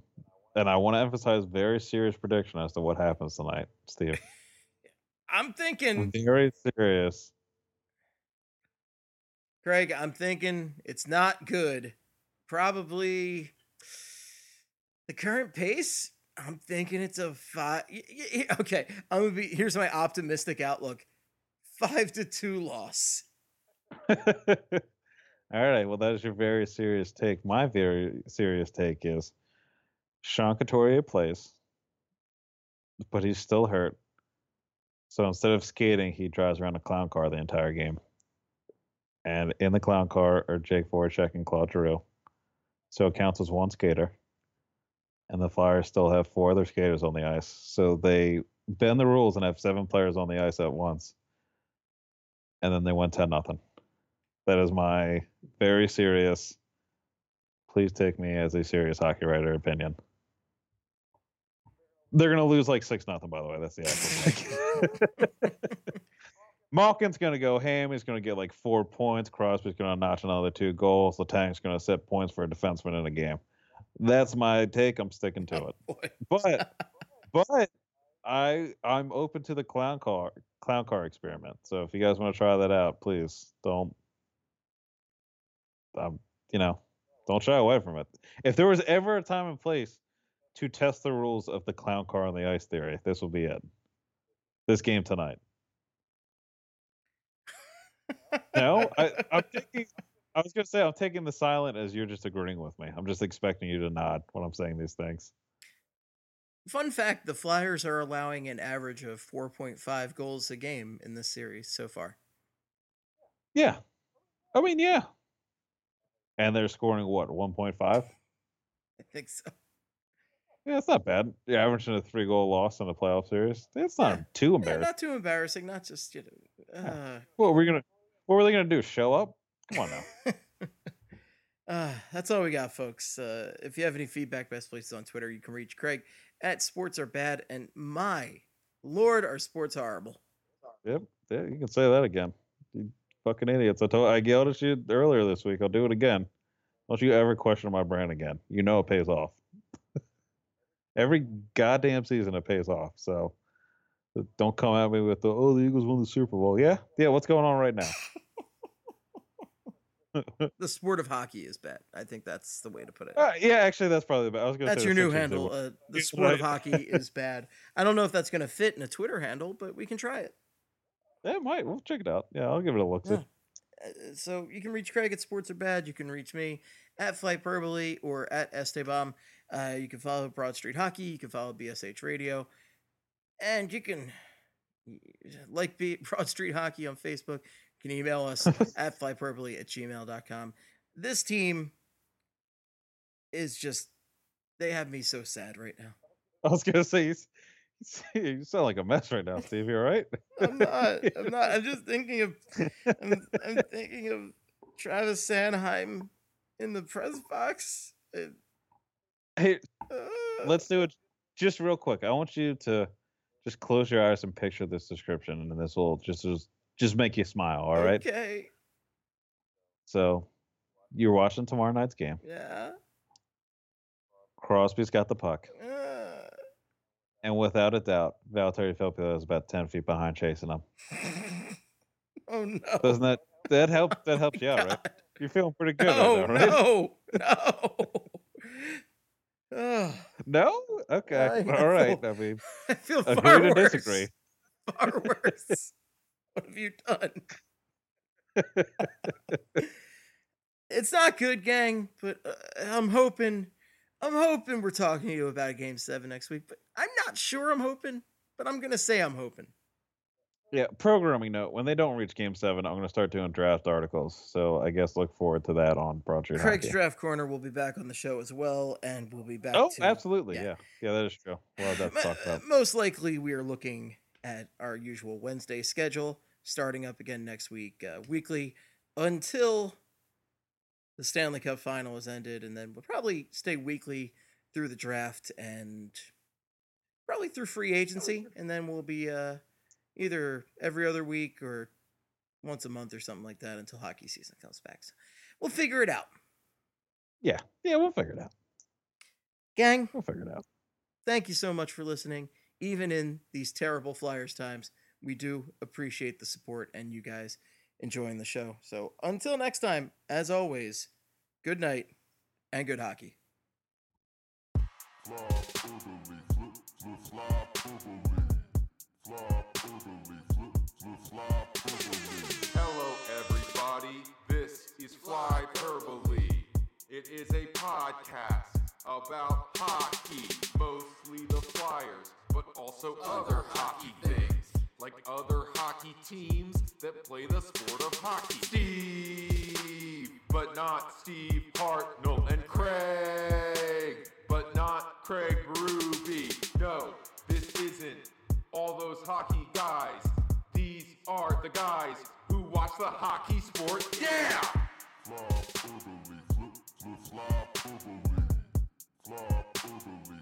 and I want to emphasize very serious prediction as to what happens tonight, Steve. I'm thinking. very serious. Craig, I'm thinking it's not good. Probably the current pace. I'm thinking it's a five. Okay, I'm gonna be. Here's my optimistic outlook: five to two loss. All right. Well, that is your very serious take. My very serious take is Sean Couturier plays, but he's still hurt. So instead of skating, he drives around a clown car the entire game. And in the clown car are Jake Voracek and Claude Giroux. So it counts as one skater. And the Flyers still have four other skaters on the ice. So they bend the rules and have seven players on the ice at once. And then they win 10 nothing. That is my very serious, please take me as a serious hockey writer opinion. They're gonna lose like six nothing, by the way. That's the actual take. Malkin's gonna go ham. He's gonna get like four points. Crosby's gonna notch another two goals. Letang's gonna set points for a defenseman in a game. That's my take. I'm sticking to it. Boy. But but I I'm open to the clown car clown car experiment. So if you guys want to try that out, please don't um you know, don't shy away from it. If there was ever a time and place to test the rules of the clown car on the ice theory, this will be it. This game tonight. No, I, I'm taking. I was gonna say I'm taking the silent as you're just agreeing with me. I'm just expecting you to nod when I'm saying these things. Fun fact: the Flyers are allowing an average of 4.5 goals a game in this series so far. Yeah, I mean, yeah. And they're scoring what 1.5? I think so. Yeah, it's not bad. You're averaging a three goal loss in a playoff series. It's not Yeah. too Yeah, embarrassing. not too embarrassing. Not just you know. Uh, What were we gonna? What were they gonna do? Show up? Come on now. Uh, that's all we got, folks. Uh, if you have any feedback, best places on Twitter, you can reach Craig at Sports Are Bad. And my lord, are sports horrible. Yep, yeah, you can say that again. You fucking idiots. I told I yelled at you earlier this week. I'll do it again. Don't you ever question my brand again. You know it pays off. Every goddamn season it pays off. So uh, don't come at me with the oh the Eagles won the Super Bowl. Yeah, yeah. What's going on right now? The sport of hockey is bad. I think that's the way to put it. Uh, yeah, actually, that's probably. the- I was gonna. That's say your new handle. Uh, the sport of hockey is bad. I don't know if that's going to fit in a Twitter handle, but we can try it. It might. We'll check it out. Yeah, I'll give it a look. Yeah. Uh, so you can reach Craig at Sports Are Bad. You can reach me at Flyperbole or at Esteban. Uh, you can follow Broad Street Hockey. You can follow BSH Radio. And you can like Broad Street Hockey on Facebook. Can email us at flyperbole at gmail.com. This team is just, they have me so sad right now. I was gonna say you, sound like a mess right now, Steve. You all right? I'm not. I'm not. I'm just thinking of. I'm, I'm thinking of Travis Sanheim in the press box. It- Hey, uh, let's do it just real quick. I want you to just close your eyes and picture this description, and this will just just, just make you smile. All right. Okay. So you're watching tomorrow night's game. Yeah. Crosby's got the puck, Uh, and without a doubt, Valtteri Filppula is about ten feet behind chasing him. oh no. Doesn't that that help? That helps you out, right? You're feeling pretty good No, right now, right? no, no. Oh, No? Okay. I All right. know. I mean, I feel agree far to worse. disagree. Far worse. what have you done? it's not good, gang, but uh, I'm hoping, I'm hoping we're talking to you about Game Seven next week. But I'm not sure. I'm hoping, but I'm gonna say I'm hoping. Yeah, programming note: when they don't reach Game Seven, I'm going to start doing draft articles. So I guess look forward to that on Project Craig's Hockey. Draft Corner will be back on the show as well, and we'll be back. Oh, to, absolutely, yeah. yeah. yeah, that is true. We'll have that to talk about. Most likely, we are looking at our usual Wednesday schedule, starting up again next week, uh, weekly, until the Stanley Cup final is ended, and then we'll probably stay weekly through the draft and probably through free agency, and then we'll be uh, either every other week or once a month or something like that until hockey season comes back. So we'll figure it out, Yeah, yeah, we'll figure it out. gang. We'll figure it out. thank you so much for listening. Even in these terrible Flyers times, we do appreciate the support, and you guys enjoying the show. So until next time, as always, good night and good hockey. Hello, everybody. This is Fly Verbally. It is a podcast about hockey, mostly the Flyers, but also other hockey things, like other hockey teams that play the sport of hockey. Steve, but not Steve Hartnell, and Craig, but not Craig Berube. No, this isn't all those hockey guys. These are the guys who watch the hockey sport. Yeah! Orderly, flip, flip. Flop orderly,